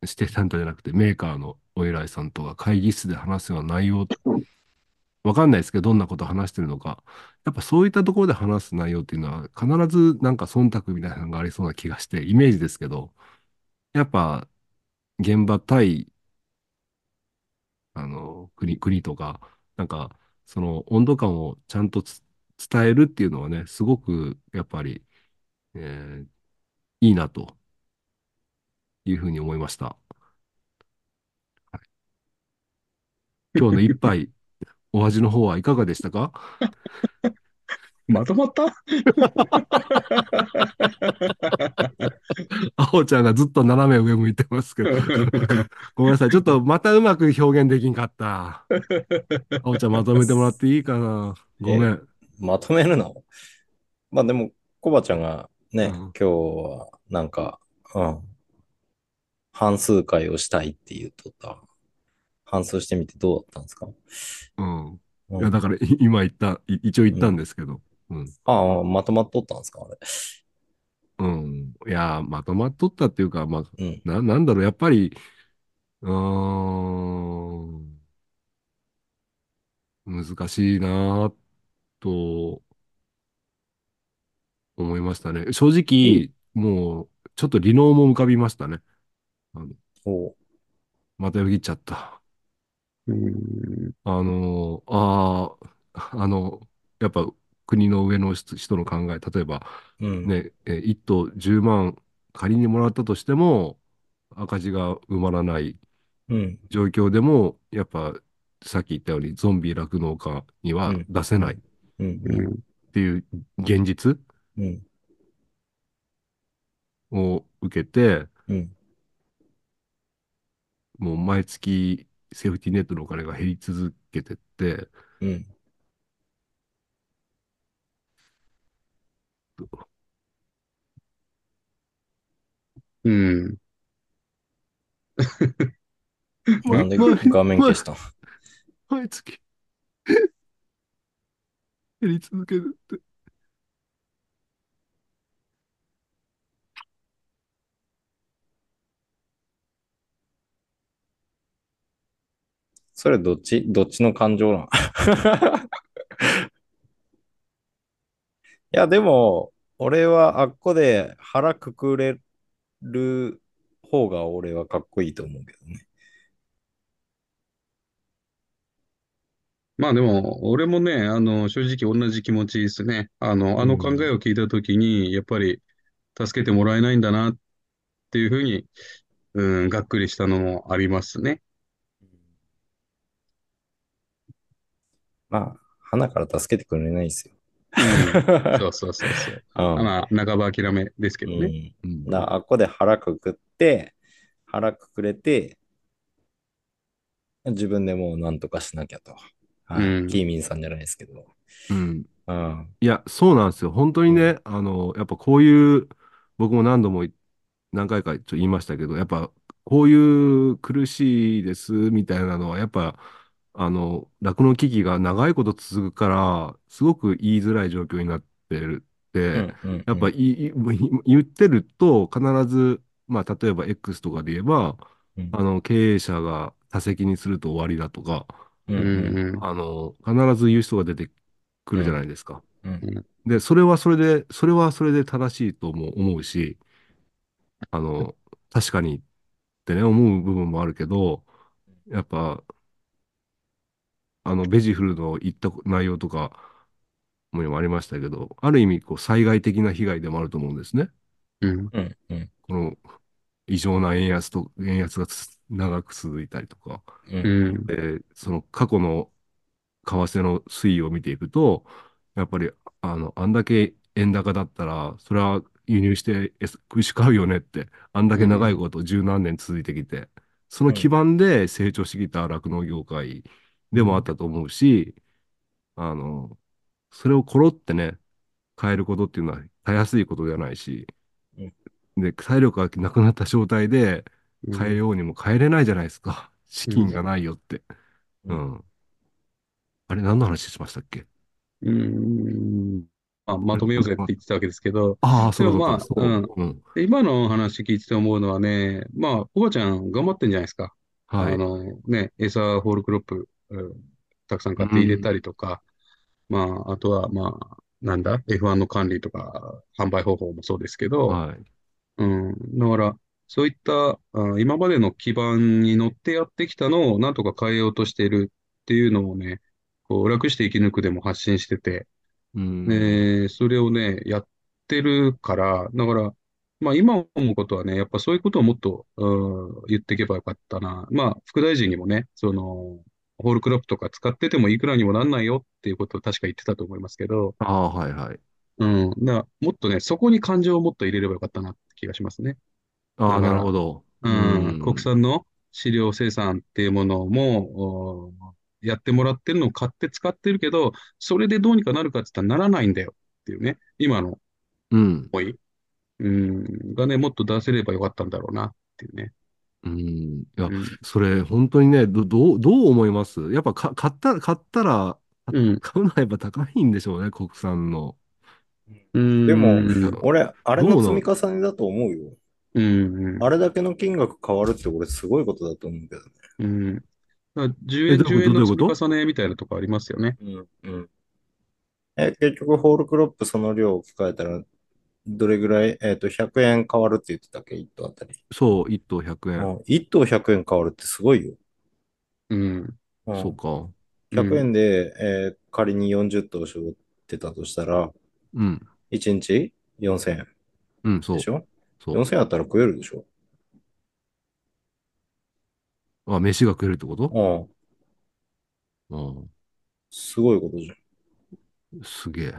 指定団体じゃなくてメーカーのお偉いさんとか会議室で話すような内容、わかんないですけど、どんなこと話してるのか。やっぱそういったところで話す内容っていうのは、必ずなんか忖度みたいなのがありそうな気がして、イメージですけど、やっぱ現場対、あの、国、国とか、なんか、その温度感をちゃんと伝えるっていうのはね、すごく、やっぱり、えーいいなというふうに思いました。はい今日の一杯、お味の方はいかがでしたか？まとまった？あおちゃんがずっと斜め上向いてますけど、ごめんなさい。ちょっとまたうまく表現できんかった。あおちゃんまとめてもらっていいかなごめん。まとめるの？まあでも、コバちゃんがね、うん今日はなんか、うん、半数回をしたいって言うとった。半数してみてどうだったんですか、うん。うんいや、だからい今言った、い一応言ったんですけど。うん。ああ、まとまっとったんですかあれ？うん。いや、まとまっとったっていうか、まあ、うん。な、なんだろう、やっぱり、うーん、難しいなと思いましたね。正直、もう、ちょっと離農も浮かびましたね。おまたよぎっちゃった。うんあの、ああ、あの、やっぱ国の上の人人の考え、例えば、うん。ね、えー1頭10万仮にもらったとしても、赤字が埋まらないうん。状況でも、やっぱ、さっき言ったようにゾンビ酪農家にはうん出せないっうん。うんていう現実うん。を受けて、うん。もう毎月セーフティーネットのお金が減り続けてって、うん。うん。なんで毎画面消したの毎月 減り続けるって。それどっち？どっちの感情なん？いや、でも、俺はあっこで腹くくれる方が俺はかっこいいと思うけどね。まあでも、俺もね、あの、正直同じ気持ちですね。あの、あの考えを聞いたときに、やっぱり、助けてもらえないんだなっていうふうに、うん、がっくりしたのもありますね。まあ、花から助けてくれないですよ。うん、そうそうそうそう。うんまあ、半ば諦めですけどね。うんあっこで腹くくって、腹くくれて、自分でもう何とかしなきゃと。はいうんキーミンさんじゃないですけど。うん。うん。いや、そうなんですよ。本当にね、あの、やっぱこういう、僕も何度もい何回かちょっと言いましたけど、やっぱこういう苦しいですみたいなのは、やっぱ、あの、酪農危機が長いこと続くから、すごく言いづらい状況になってるって、やっぱいい 言ってると必ず、まあ、例えば X とかで言えば、うん。あの、経営者が多責にすると終わりだとか、うんうん。うんあの、必ず言う人が出てくるじゃないですか。うん。で、それはそれで、それはそれで正しいとも思うし、あの、確かにってね、思う部分もあるけど、やっぱ、あの、ベジフルの言った内容とかもありましたけど、ある意味、こう、災害的な被害でもあると思うんですね。うん。この異常な円安と、円安がつ長く続いたりとか、うん。うん。で、その過去の為替の推移を見ていくと、やっぱり、あの、あんだけ円高だったら、それは輸入してえ牛買うよねって、あんだけ長いこと十何年続いてきて、その基盤で成長してきた酪農業界でもあったと思うし、あの、それをコロってね、変えることっていうのはたやすいことではないし、で、体力がなくなった状態で変えようにも変えれないじゃないですか。資金がないよって。ううんん。あれ、何の話しましたっけ？うんまあ、まとめようぜって言ってたわけですけど、ああ、そうでもまあそう。うんうん。で今の話聞いてて思うのはね、まあ、おばちゃん頑張ってんじゃないですか。はい。あのね、餌ホールクロップ、うんたくさん買って入れたりとか、まあ、あとは、まあ、なんだ、F1 の管理とか、販売方法もそうですけど、はい。うん。だから、そういった、あ今までの基盤に乗ってやってきたのをなんとか変えようとしているっていうのをね、こう楽して生き抜くでも発信してて、うん。で、それをね、やってるから、だから、まあ今思うことはね、やっぱそういうことをもっと、うん言っていけばよかったな。まあ、副大臣にもね、その、ホールクロップとか使っててもいくらにもなんないよっていうことを確か言ってたと思いますけど、ああ、はいはい。うん。だからもっとね、そこに感情をもっと入れればよかったなって気がしますね。ああ、なるほど。うん、国産の飼料生産っていうものも、おやってもらってるのを買って使ってるけど、それでどうにかなるかって言ったらならないんだよっていうね、今のうん。思い、うん、がね、もっと出せればよかったんだろうなっていうね。うん。いやう、ん。それ、本当にね、ど、どう、どう思います？やっぱか、買った、買ったら、うん。買うのはやっぱ高いんでしょうね、国産の。うん。でもうん。俺、あれのの積み重ねだと思うよ。うん。あれだけの金額変わるって俺すごいことだと思うけどね。うん。だから10円、えどういうこと？10円の積み重ねみたいなとこありますよね。うん。うん。え、結局ホールクロップその量を置き換えたら、どれぐらい、えっと、100円変わるって言ってたっけ ?1 頭あたり。そう、1頭100円。うん1頭100円変わるってすごいよ。うん。うんそうか。100円で、えー仮に40頭絞ってたとしたら、うん。1日4000円うん、そうでし。ょ？そう ?4000 円あったら食えるでしょあ、飯が食えるってこと？うん。うん。すごいことじゃん。すげえ。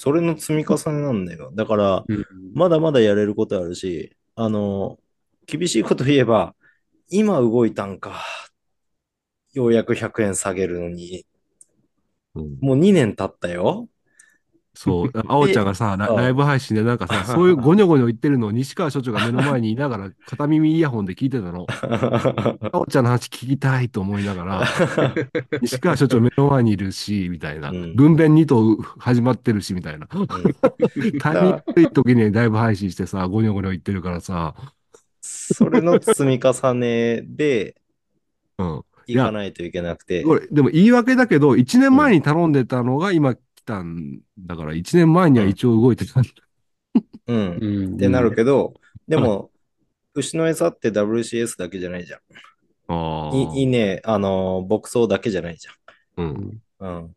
それの積み重ねなんだよ。だから、うん。まだまだやれることあるし、あの、厳しいこと言えば、今動いたんか。ようやく100円下げるのに、うんもう2年経ったよ。そう、あおちゃんがさ、ライブ配信でなんかさ、そういうゴニョゴニョ言ってるのを西川所長が目の前にいながら片耳イヤホンで聞いてたの。あおちゃんの話聞きたいと思いながら、西川所長目の前にいるし、みたいな。うん分娩2頭始まってるし、みたいな。タイミング悪い時にライブ配信してさ、ゴニョゴニョ言ってるからさ、それの積み重ねで、うん。行かないといけなくて、でも言い訳だけど、1年前に頼んでたのが今来たんだから、1年前には一応動いてたんだ。うん。うんってなるけど、でも、牛の餌って WCS だけじゃないじゃん。あい稲、あの、牧草だけじゃないじうん。ゃん。うん。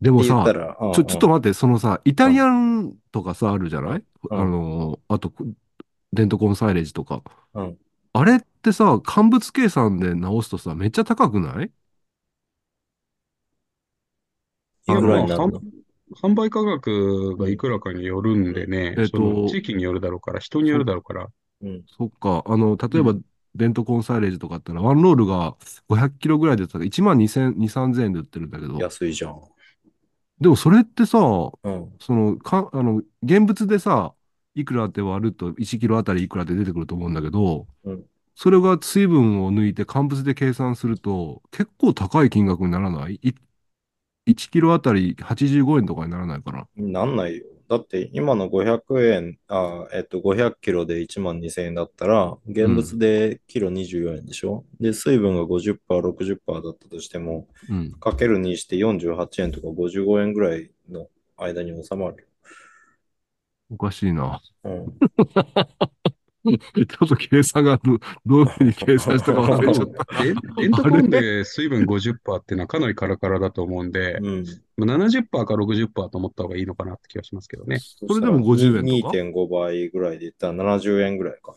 でもさって言った、ら、うんちょ、ちょっと待って、そのさ、イタリアンとかさ、あるじゃない？うんあの、あと、デントコンサイレージとか。うんあれってさ、乾物計算で直すとさ、めっちゃ高くない？い販売価格がいくらかによるんでね、えっと地域によるだろうから、人によるだろうから。うん。そっか。あの、例えば、デントコンサイレージとかってのは、ワンロールが500キロぐらいでたら1万2000、2、3000円で売ってるんだけど、安いじゃん。でもそれってさ、うん。その、か、あの、現物でさ、いくらって割ると1キロあたりいくらって出てくると思うんだけど、うんそれが水分を抜いて乾物で計算すると、結構高い金額にならないい？?1 キロあたり85円とかにならないかな。なんないよ。だって今の500円、あ、えっと、500キロで1万2000円だったら、現物でキロ24円でしょ、で、水分が50%、60%だったとしても、うん。かける2して48円とか55円ぐらいの間に収まるおかしいな。よ。うん。ちょっと計算がどどういうふうに計算したか忘れちゃった。エントコンで水分50%っていうのはかなりカラカラだと思うんで、うん。まあ70%か60%と思った方がいいのかなって気がしますけどね。それでも50円とか？2.5倍ぐらいで言ったら70円ぐらいか。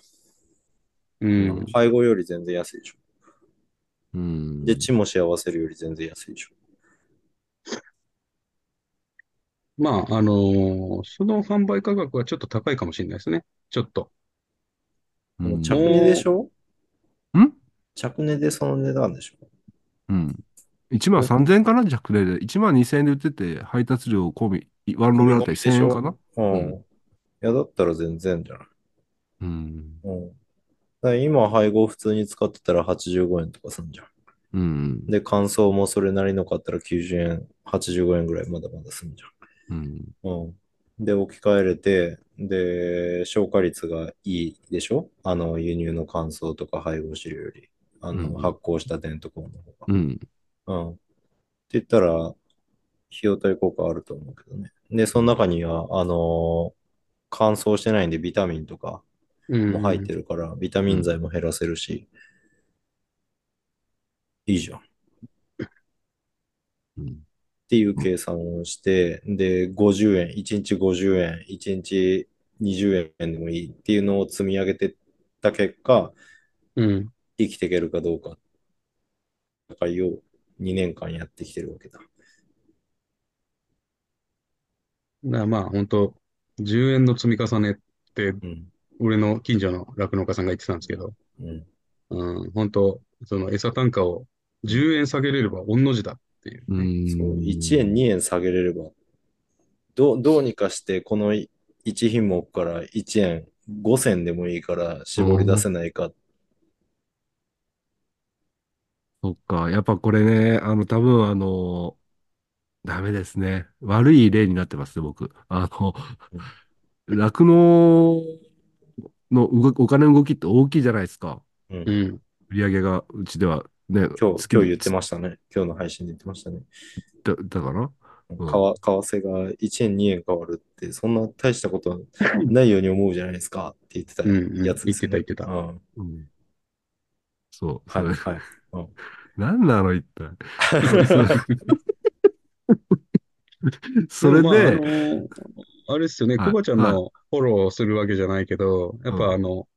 うん。配合より全然安いでしょ。うん。で、血も幸せるより全然安いでしょ。まあ、あのーその販売価格はちょっと高いかもしれないですね。ちょっと。うん着値でしょ？ん？着値でその値段でしょうん。1万3000円かな？弱で。1万2000円で売ってて、配達料込み、ワンロールあたり1000円かな？うん。うんいや、だったら全然じゃない。うん。うん。今配合普通に使ってたら85円とかすんじゃん。うん。で、乾燥もそれなりの買ったら90円、85円ぐらいまだまだすんじうん。ゃん。うん。で、置き換えれて、で、消化率がいいでしょ？あの、輸入の乾燥とか配合飼料より、あの、うん発酵したデントコーンの方が。うん。うん。って言ったら、費用対効果あると思うけどね。で、その中には、あのー乾燥してないんでビタミンとかうん。も入ってるから、ビタミン剤も減らせるし、いいじゃん。っうんていう計算をして、で、50円、1日50円、1日20円でもいいっていうのを積み上げてった結果、うん。生きていけるかどうか、戦いを2年間やってきてるわけだ。だからまあ、本当10円の積み重ねって、うん。俺の近所の酪農家さんが言ってたんですけど、うん。うん、本当その餌単価を10円下げれれば御の字だっていう。うん。そう、1円、2円下げれれば、どう、どうにかして、この1品目から1円、5銭でもいいから絞り出せないか。そっか。やっぱこれね、あの、多分あの、ダメですね。悪い例になってますね、僕。あの、酪農の動お金の動きって大きいじゃないですか。うんうん。売り上げがうちではね、今日、月今日言ってましたね。今日の配信で言ってましたね。だ、だから？うん。為替が1円、2円変わるって、そんな大したことないように思うじゃないですか。って言ってたうんうん。やつです、ね。言ってた言うん。うん。そう。はい、はい。何なの一体？それでもまあ、あで、の、あれですよね、はい。コバちゃんのフォローするわけじゃないけど、やっぱあの、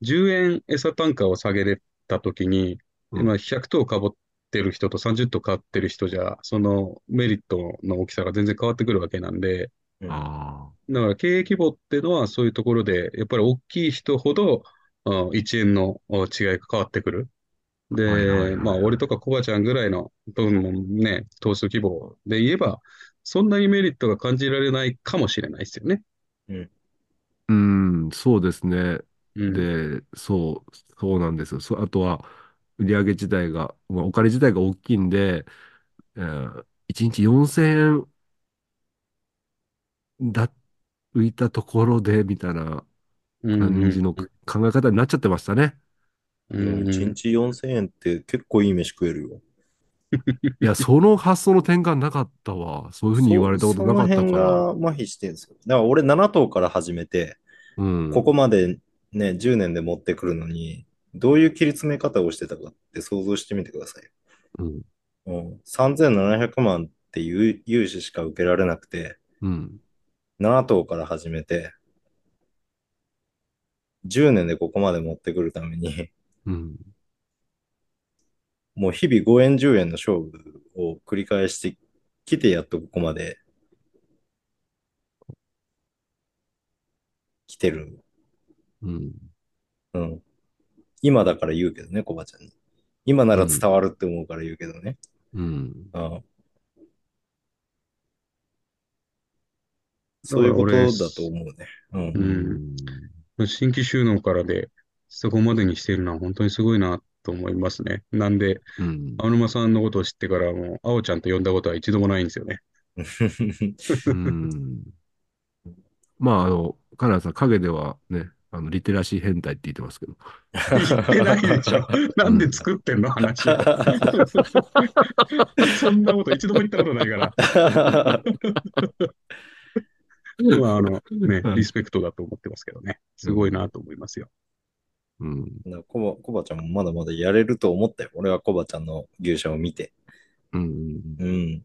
10円餌単価を下げれたときに、うん今100頭かぼってる人と30頭買ってる人じゃ、そのメリットの大きさが全然変わってくるわけなんで、うんあだから経営規模っていうのはそういうところで、やっぱり大きい人ほど、うん1円のうん違いが変わってくる。で、はいはいはいはいまあ、俺とかコバちゃんぐらいの分のね、投資規模で言えば、そんなにメリットが感じられないかもしれないですよね。あ。うん、そうですね。うん。で、そう、そうなんですよ。そあとは、売上自体が、まあ、お金自体が大きいんで、えー、1日4000円だ、浮いたところで、みたいなうん感じの考え方になっちゃってましたね。うん1日4000円って結構いい飯食えるよ。いや、その発想の転換なかったわ。そういうふうに言われたことなかったそそのから。辺が麻痺してるんですよ。だから俺7頭から始めて、うん。ここまでね、10年で持ってくるのに、どういう切り詰め方をしてたかって想像してみてくださいよ。うん。うん、3700万っていう融資しか受けられなくて、うん。7頭から始めて、10年でここまで持ってくるために、うん。もう日々5円10円の勝負を繰り返してきて、やっとここまで来てる。うん。うん。今だから言うけどね、コバちゃんに。今なら伝わるって思うから言うけどね。うん。うん。そういうことだと思うね。うん。うん新規収納からで、そこまでにしているのは本当にすごいなと思いますね。なんで、うん。青沼さんのことを知ってからもう、青ちゃんと呼んだことは一度もないんですよね。うん。まあ、あの、カナダさん、影ではね、あの、リテラシー変態って言ってますけど。言ってないでしょ。なんで作ってんの話を。そんなこと一度も言ったことないから。まあ、あの、ね、リスペクトだと思ってますけどね。すごいなと思いますよ。うん。コバコバちゃんもまだまだやれると思ったよ。俺はコバちゃんの牛舎を見て。うん。うん。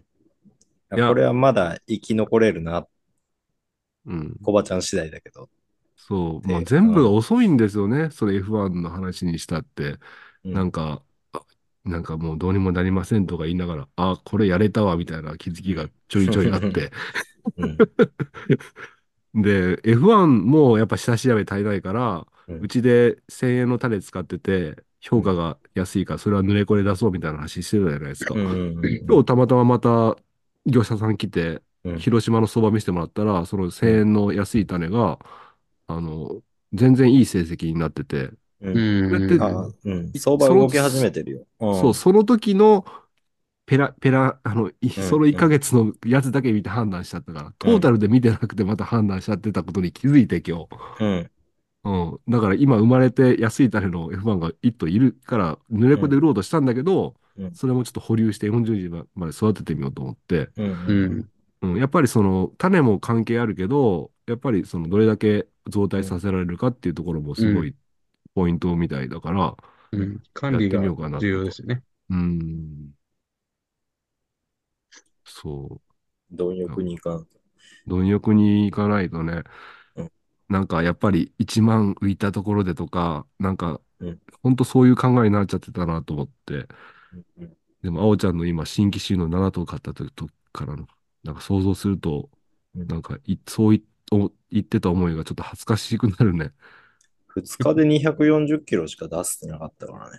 やこれはまだ生き残れるな。うん。コバちゃん次第だけど。そう。でまあ、全部が遅いんですよね。それ F1 の話にしたって。うんなんか、あなんかもうどうにもなりませんとか言いながら、あ、これやれたわみたいな気づきがちょいちょいあって。うん。で、F1 もやっぱ下調べ足りないから、うんうちで1000円の種使ってて、評価が安いから、それは濡れこれ出そうみたいな話してたじゃないですか。うんうん今日たまたままた業者さん来て、うん広島の相場見せてもらったら、その1000円の安い種が、あの、全然いい成績になってて、ううん。ってあうん、相場動き始めてるよ。うん。そう、その時のペラ、ペラ、あの、いその1ヶ月のやつだけ見て判断しちゃったから、トータルで見てなくてまた判断しちゃってたことに気づいて今日。うん。うん。だから今生まれて安い種の F1 が1頭いるから、濡れ子で売ろうとしたんだけど、うん。それもちょっと保留して40日まで育ててみようと思って、うん。ううん。やっぱりその種も関係あるけど、やっぱりそのどれだけ増体させられるかっていうところもすごいポイントみたいだから、うん。管理がやってみようかなと重要ですよね。うん。そう。貪欲にいかん。貪欲に行かないとね、うんなんかやっぱり1万浮いたところでとか、なんかうん、ほんとそういう考えになっちゃってたなと思って、うんでも、あおちゃんの今、新規収納7頭買った時からの、なんか想像すると、うんなんかい、そういお言ってた思いがちょっと恥ずかしくなるね。2日で240キロしか出してなかったからね。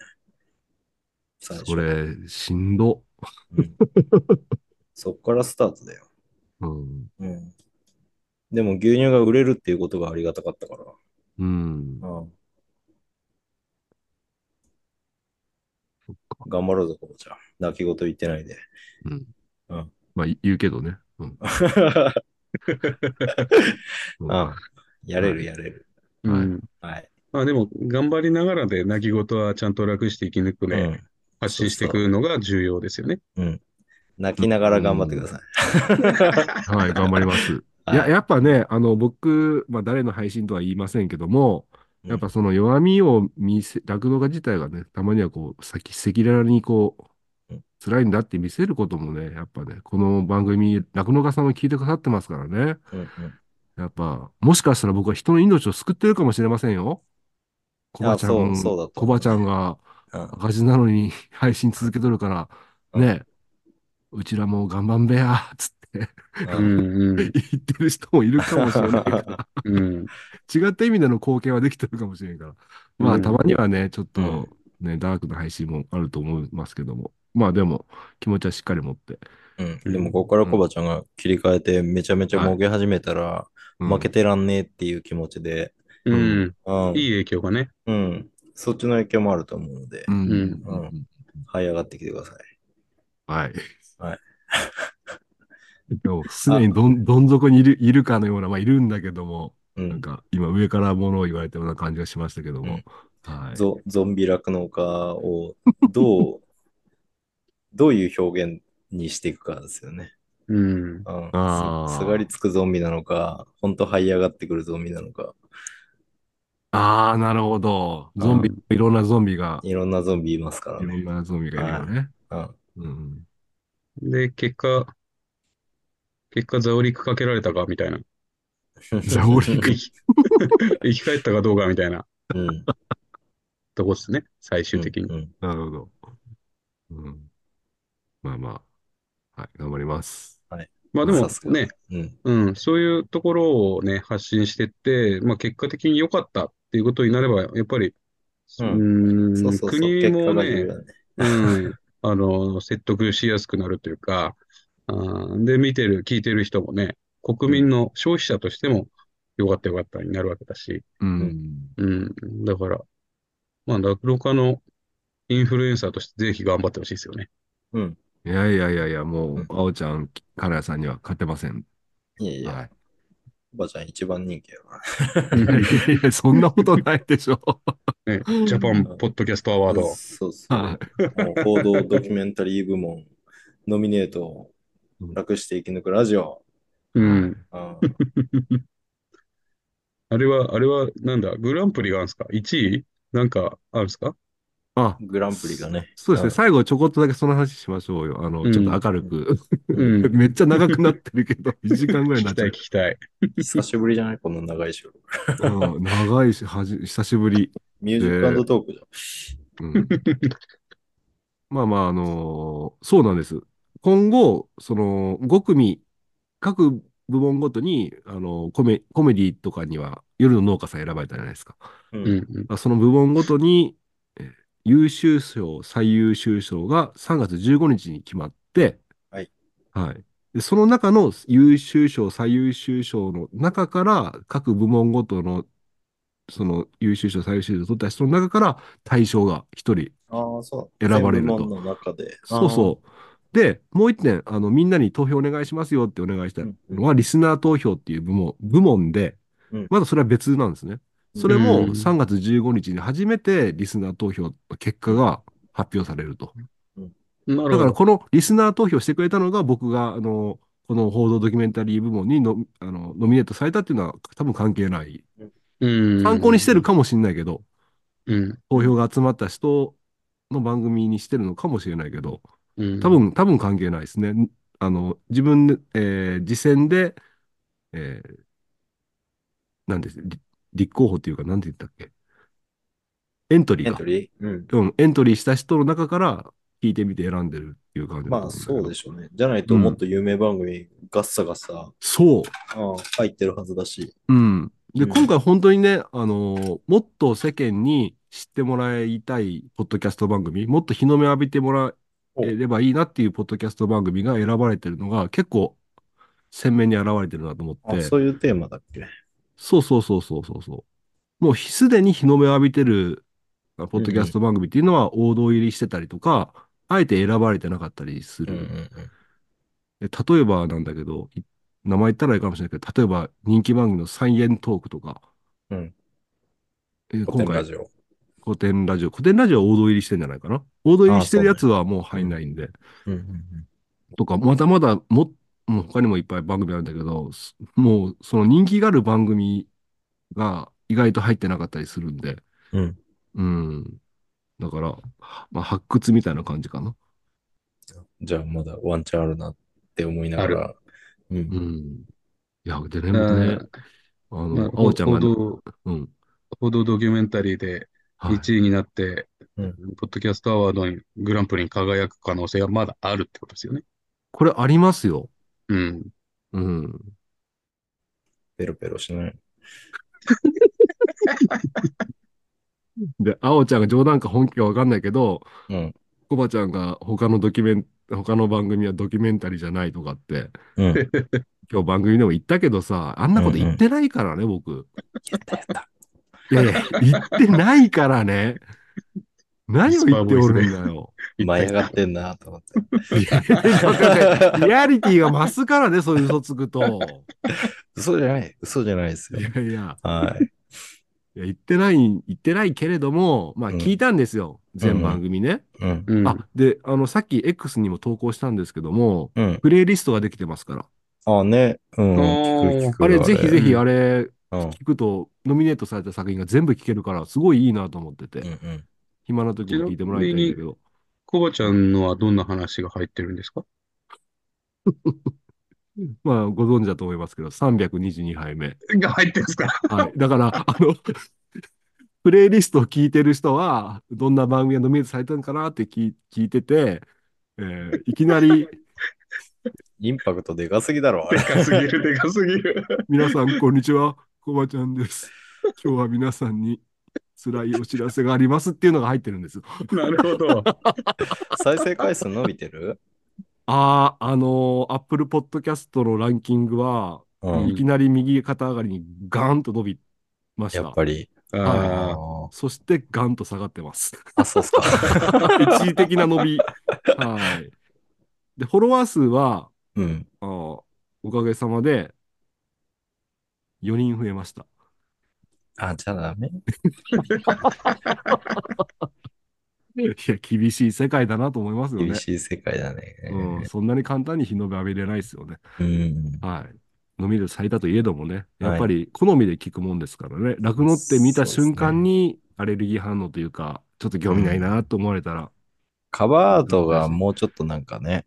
最初それ、しんど。うんそっからスタートだよ。うん。うん。でも牛乳が売れるっていうことがありがたかったから。うん。うん。頑張ろうぞ、こうちゃん。泣き言言ってないで。うん。うんまあ、い言うけどね。うん。うんあやれる、やれる。はいうん。はい。まあでも、頑張りながらで泣き言はちゃんと楽して生き抜くね、発信していくのが重要ですよね。うん。うん。泣きながら頑張ってください。はい、頑張ります。はいいや、やっぱね、あの、僕、まあ、誰の配信とは言いませんけども、やっぱその弱みを見せ、落語家自体がね、たまにはこう、先、赤裸々にこううん、辛いんだって見せることもね、やっぱね、この番組、落語家さんも聞いてくださってますからね。うんうんやっぱ、もしかしたら僕は人の命を救ってるかもしれませんよ。コバちゃんコバちゃんがうん赤字なのに 配信続けとるから、うんね、うちらも頑張んべや、つってううん 言ってる人もいるかもしれないから。うん。違った意味での貢献はできてるかもしれんから。まあ、うんたまにはね、ちょっとうんね、ダークな配信もあると思いますけども。まあでも、気持ちはしっかり持って。うん。でも、ここからコバちゃんが切り替えて、めちゃめちゃ儲け始めたら、うん負けてらんねえっていう気持ちで、うん。うん。いい影響がね。うん。そっちの影響もあると思うので、うん。うんうん這い上がってきてください。はい。はい。でも、すでにどん、どん底にいる、いるかのような、まあ、いるんだけども、うん。なんか、今上からものを言われたような感じがしましたけども。はい。ゾゾンビ酪農家をどう、どういう表現にしていくかですよね。うん。うん、あーすすがりつくゾンビなのか、本当這い上がってくるゾンビなのか、ああ、なるほど。ゾンビ、いろんなゾンビが、いろんなゾンビいますからいろんね。なゾンビがいるよね。うん、うん。で、結果、結果、ザオリクかけられたかみたいな。ザオリク 生き返ったかどうかみたいなうん、とこっすね。最終的に。うんなるほど。うん。まあまあ、はい、頑張ります。まあでもね、うん、うん、そういうところをね、発信してって、まあ結果的に良かったっていうことになれば、やっぱり、ううんーん、そうそうそう、国もね。うん、あの、説得しやすくなるというか、あーで、見てる、聞いてる人もね、国民の消費者としても、よかったよかったになるわけだし、うん。うん、だから、まあ、落語家のインフルエンサーとしてぜひ頑張ってほしいですよね。うん。いやいやいやいや、もうあおちゃん、カラヤさんには勝てません。いやいや、はい。おばちゃん一番人気やから。いやいやそんなことないでしょ。ね、ジャパンポッドキャストアワード。そうそう。はもう報道ドキュメンタリー部門、ノミネートを楽して生き抜くラジオ。うん。あ あれは、あれは、なんだ、グランプリがあるんですか ?1 位？なんか、あるんですか？あ、グランプリがね。そうですね。あ最後ちょこっとだけその話しましょうよ。あの、うんちょっと明るく。うん めっちゃ長くなってるけど、1時間ぐらいになっちゃ聞きたい、聞きたい。久しぶりじゃない？この長い収録。う。うん、長いし、はじ、久しぶり。ミュージックトークじうん、まあまあ、あのーそうなんです。今後、その、5組、各部門ごとに、あのコメ、コメディとかには、夜の農家さん選ばれたじゃないですか。ゃん。うん、うん。まあその部門ごとに、えー優秀賞、最優秀賞が3月15日に決まって、はい。はい。で、その中の優秀賞、最優秀賞の中から、各部門ごとの、その優秀賞、最優秀賞を取った人の中から、対象が一人ああ、そう。選ばれると全部門の中で。そうそう。で、もう一点、あの、みんなに投票お願いしますよってお願いしたうんのは、リスナー投票っていう部門、部門でうん、まだそれは別なんですね。それうもん3月15日に初めてリスナー投票の結果が発表されると。だからこのリスナー投票してくれたのが僕が、あの、この報道ドキュメンタリー部門にのあのノミネートされたっていうのは多分関係ない。うん。参考にしてるかもしれないけど、うん。投票が集まった人の番組にしてるのかもしれないけど、うん。多分、多分関係ないですね。あの、自分で、えー、次戦で、えー、なんです、立立候補っていうか、なんて言ったっけ？エントリーかエント。リー？うん。うん、エントリーした人の中から聞いてみて選んでるっていう感じまあ、そうでしょうね。じゃないと、もっと有名番組、ガッサガサ、そう。ああ入ってるはずだし。うん。で、うん今回本当にね、あのーもっと世間に知ってもらいたいポッドキャスト番組、もっと日の目浴びてもらえればいいなっていうポッドキャスト番組が選ばれてるのが結構鮮明に現れてるなと思って。あ、そういうテーマだっけ？そうそうそうそうそうそう。もうすでに日の目を浴びてるあポッドキャスト番組っていうのは王道入りしてたりとか、あえて選ばれてなかったりする。うんうんうん。で例えばなんだけど、い名前言ったらいいかもしれないけど、例えば人気番組のサイエントークとか、うんえー今回古典ラジオ。古典ラジオ、古典ラジオは王道入りしてんじゃないかな。王道入りしてるやつはもう入んないんで、うんうんとか、まだまだも、もう他にもいっぱい番組あるんだけど、すもうその人気がある番組が意外と入ってなかったりするんで、うん。うん。だから、まあ、発掘みたいな感じかな。じゃあ、まだワンチャンあるなって思いながら。うんう。ん。いや、でね、あねーあまあの、あおちゃんがね、報道、うん。報道ドキュメンタリーではい。1位になって、うんポッドキャストアワードにグランプリに輝く可能性はまだあるってことですよね。これありますよ。うん。うん。ペロペロしない。で、あおちゃんが冗談か本気かわかんないけど、うん。コバちゃんが他のドキュメン、他の番組はドキュメンタリーじゃないとかって、うん。今日番組でも言ったけどさ、あんなこと言ってないからね、僕。やったやった。いやいや、言ってないからね。何を言っておるんだよ。舞い上がってんなと思って。リアリティが増すからね、そういう嘘つくと。嘘じゃない。嘘じゃないですよい。やいや。はい。いや、言ってない、言ってないけれども、まあうん聞いたんですよ。全番組ね。うん。うん。あ、で、あの、さっき X にも投稿したんですけども、うん。プレイリストができてますから。あね。うん。あー聞く聞くあれ、ぜひぜひ、あれ、うん。聞くと、ノミネートされた作品が全部聞けるから、すごいいいなと思ってて、うんうん。暇な時に聞いてもらいたいんだけど。コバちゃんのはどんな話が入ってるんですか？まあ、ご存知だと思いますけど、322杯目。が入ってるんですか？はい。だから、あの、プレイリストを聞いてる人は、どんな番組がノミネートされたのかなって聞い聞いてて、えーいきなり、インパクトでかすぎだろ。でかすぎる、でかすぎる。皆さん、こんにちは。コバちゃんです。今日は皆さんに辛いお知らせがありますっていうのが入ってるんですよ。なるほど。再生回数伸びてる？ああ、あのー、Apple Podcast のランキングは、うんいきなり右肩上がりにガーンと伸びました。やっぱり。ああそしてガンと下がってます。あ、そうっすか。一時的な伸び。はい。で、フォロワー数は、うん。あーおかげさまで、4人増えました。あ、じゃあダメ？いや、厳しい世界だなと思いますよね厳。しい世界だね。うん、そんなに簡単に日の目浴びれないですよね。うん。はい。飲みでされたといえどもね、はいやっぱり好みで聞くもんですからね。酪農って見た瞬間にアレルギー反応というか、ちょっと興味ないなと思われたら、カバーアートがもうちょっとなんかね、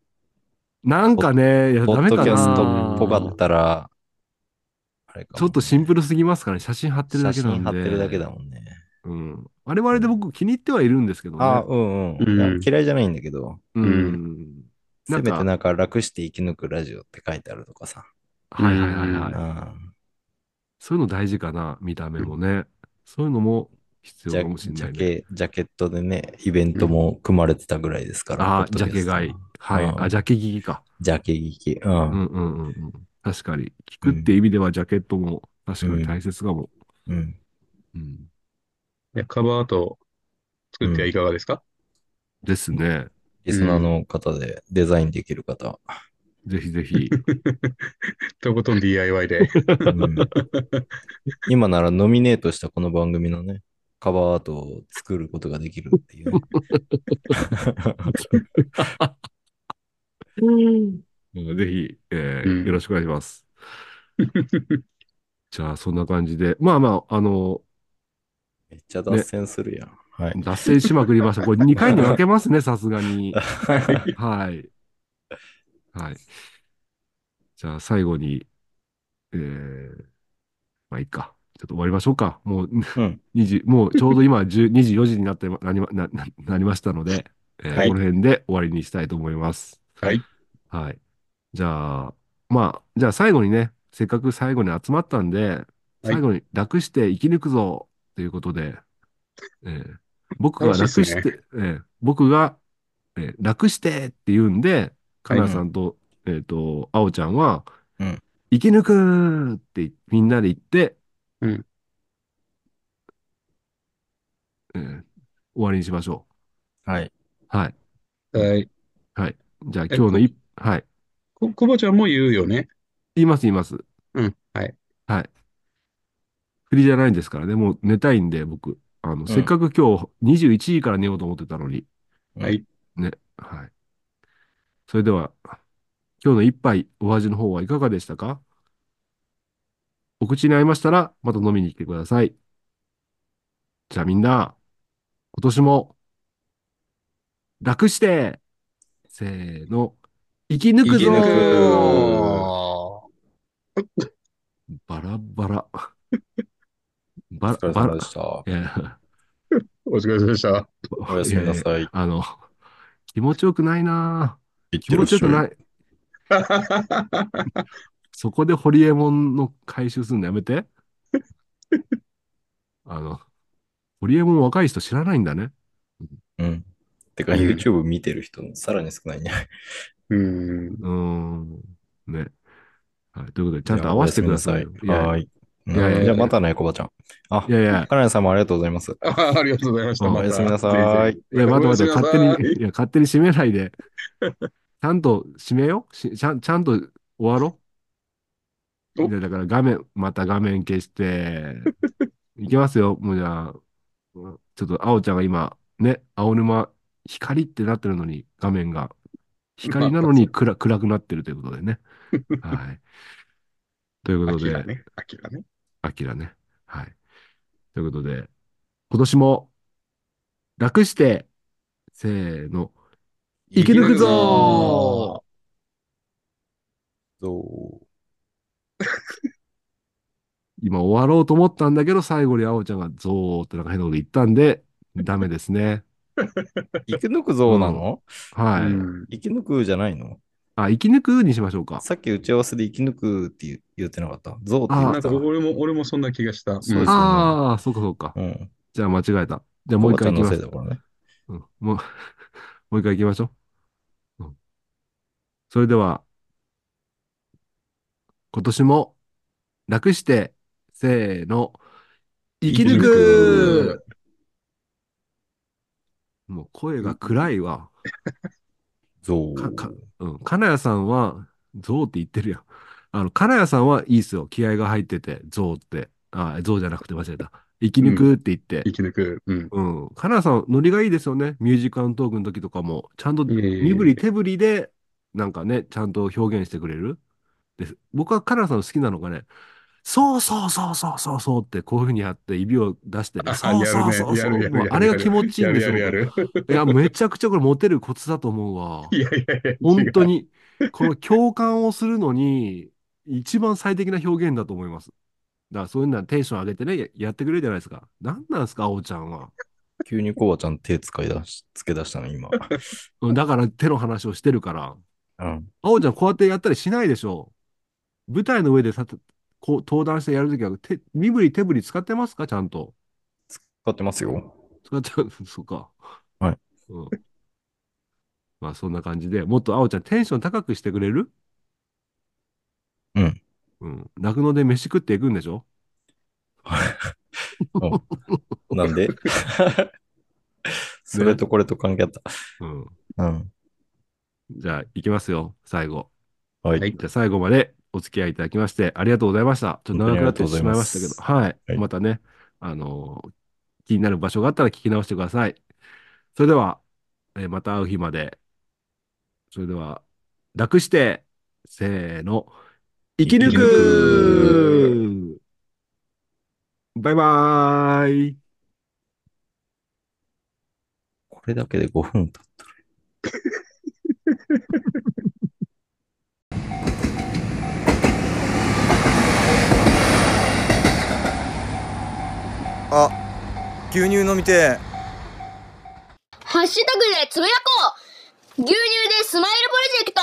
なんかね、いや、ポッダメかドキャストなっぽかったら、あれかもちょっとシンプルすぎますかね。写真貼ってるだけ写なんで。真貼ってるだけだもんね。うん。あれはあれで僕気に入ってはいるんですけどね。あ、うんうん。嫌いじゃないんだけど、うん。なせんかめてなんか楽して生き抜くラジオって書いてあるとかさ。はいはいはいはい。うんそういうの大事かな、見た目もね。そういうのも必ジャ要かもしれジャないね。ケジャケットでね、イベントも組まれてたぐらいですから。ああ、ポッドキャストジャケ買い。はい。うんあ、ジャケ聞きか。ジャケ聞き。う。うんんうんうんうん。確かに。聞くって意味ではジャケットも確かに大切かも。うん。うん。いやカバーアート作ってはいかがですか、ですね。リスナーの方でデザインできる方。ぜひぜひ。とことん DIY で。うん 今ならノミネートしたこの番組のね、カバーアートを作ることができるっていうね。うんぜひ、えーうんよろしくお願いします。じゃあ、そんな感じで。まあまあ、あの、めっちゃ脱線するやん。はい。脱線しまくりました。これ2回に分けますね、さすがに。は いはい。はい。じゃあ、最後に、えー、まあいいか。ちょっと終わりましょうか。もう、うん。2時、もうちょうど今10 2時4時になってまなりまなななりましたので、えーはいこの辺で終わりにしたいと思います。はい。はい。じゃあ、まあ、じゃあ最後にね、せっかく最後に集まったんで、最後に楽して生き抜くぞということで、えー僕が楽楽しいっすねして、えー僕が、えー楽してって言うんで、かなさんと、えっ、と、あおちゃんは、うん生き抜くってみんなで言って、うんえー終わりにしましょはい。う。はい。はい。はい。じゃあえ今日のい、はい。こ、コバちゃんも言うよね。言います言います。うん。はい。はい。振りじゃないんですからね。もう寝たいんで、僕。あの、せっかく今日21時から寝ようと思ってたのに。はい。ね。はい。それでは、今日の一杯、お味の方はいかがでしたか？お口に合いましたら、また飲みに来てください。じゃあみんな、今年も、楽して、せーの、生き抜くぞ生き抜くバラバラ。おバ疲れバラ様で。した。いや、お疲れ様でした。おやすみなさい。あの、気持ちよくないな気気持ちよくない。そこでホリエモンの回収するのやめて。あの、ホリエモン若い人知らないんだね。うん。てか、うん YouTube 見てる人さらに少ないね。うん。ん。ね。はい。ということで、ちゃんと合わせてくださいい。はーい。いやいやいやじゃあまたね、コバちゃん。あい、やいや、カナヤさんもありがとうございます。あありがとうございました。おやすみなさい。ぜいや、待って待って、勝手に、いや、勝手に締めないで。ちゃんと締めようしちゃん、ちゃんと終わろう。おいやだから画面、また画面消して、いいきますよ。もうじゃあ、うんちょっと、あおちゃんが今、ね、青沼、光ってなってるのに、画面が。光なのに暗暗くなってるということでね。はい。ということで、アキラね。アキラね。はい。ということで、今年も、楽して、せーの、生き抜くぞそう？今終わろうと思ったんだけど、最後にあおちゃんがゾーってなんか変なこと言ったんで、ダメですね。生き抜くぞなの、はい。うん生き抜くじゃないの？あ、生き抜くにしましょうか。さっき打ち合わせで生き抜くって言う言ってなかった？ゾウって言ってたなんか。俺も、俺もそんな気がした。そうですよねああ、そうかそうか。うん。じゃあ間違えた。じゃあもう一回行きますコバちゃんのせい。だからね。うん、もう、もう一回行きましょう。うん、それでは、今年も楽して、せーの、生き抜くもう声が暗いわ。ゾウ。か、か、うん。金谷さんは、ゾウって言ってるやん。あの、金谷さんはいいっすよ。気合が入ってて、ゾウって。あ、ゾウじゃなくて間違えた。生き抜くって言って。生き抜く。うん。うん。金谷さん、ノリがいいですよね。ミュージックアントークの時とかも、ちゃんと身振り手振りで、なんかね、ちゃんと表現してくれる。です。僕は金谷さんの好きなのがね、そうそうそうそうそうそうってこういうふうにやって指を出してね、あそうそうそうそう。あれが気持ちいいんですよ。やるやるやる。僕いや、めちゃくちゃこれモテるコツだと思うわ。いやいやいや。本当に。に、この共感をするのに、一番最適な表現だと思います。だからそういうのはテンション上げてね、ややってくれるじゃないですか。何なんですか、あおちゃんは。急にコバちゃん手使い出し、つけ出したの、今。うんだから手の話をしてるから。うん。あおちゃんこうやってやったりしないでしょ舞台の上でさこう登壇してやるときは手、身振り手振り使ってますか？ちゃんと。使ってますよ。使って、そうか。はい。うん。まあそんな感じで、もっとあおちゃんテンション高くしてくれる？うん。うん。泣くので飯食っていくんでしょ？なんで？それとこれと関係あっうん。た。うん。じゃあ、行きますよ、最後。はい。はいじゃあ、最後までお付き合いいただきまして、ありがとうございました。ちょっと長くなってしまいましたけど、はい。はいまたね、あのー気になる場所があったら聞き直してください。それでは、えーまた会う日まで。それでは、楽して、せーの、生き抜くバイバーイこれだけで5分経った。あ、牛乳飲みて。ハッシュタグでつぶやこう牛乳でスマイルプロジェクト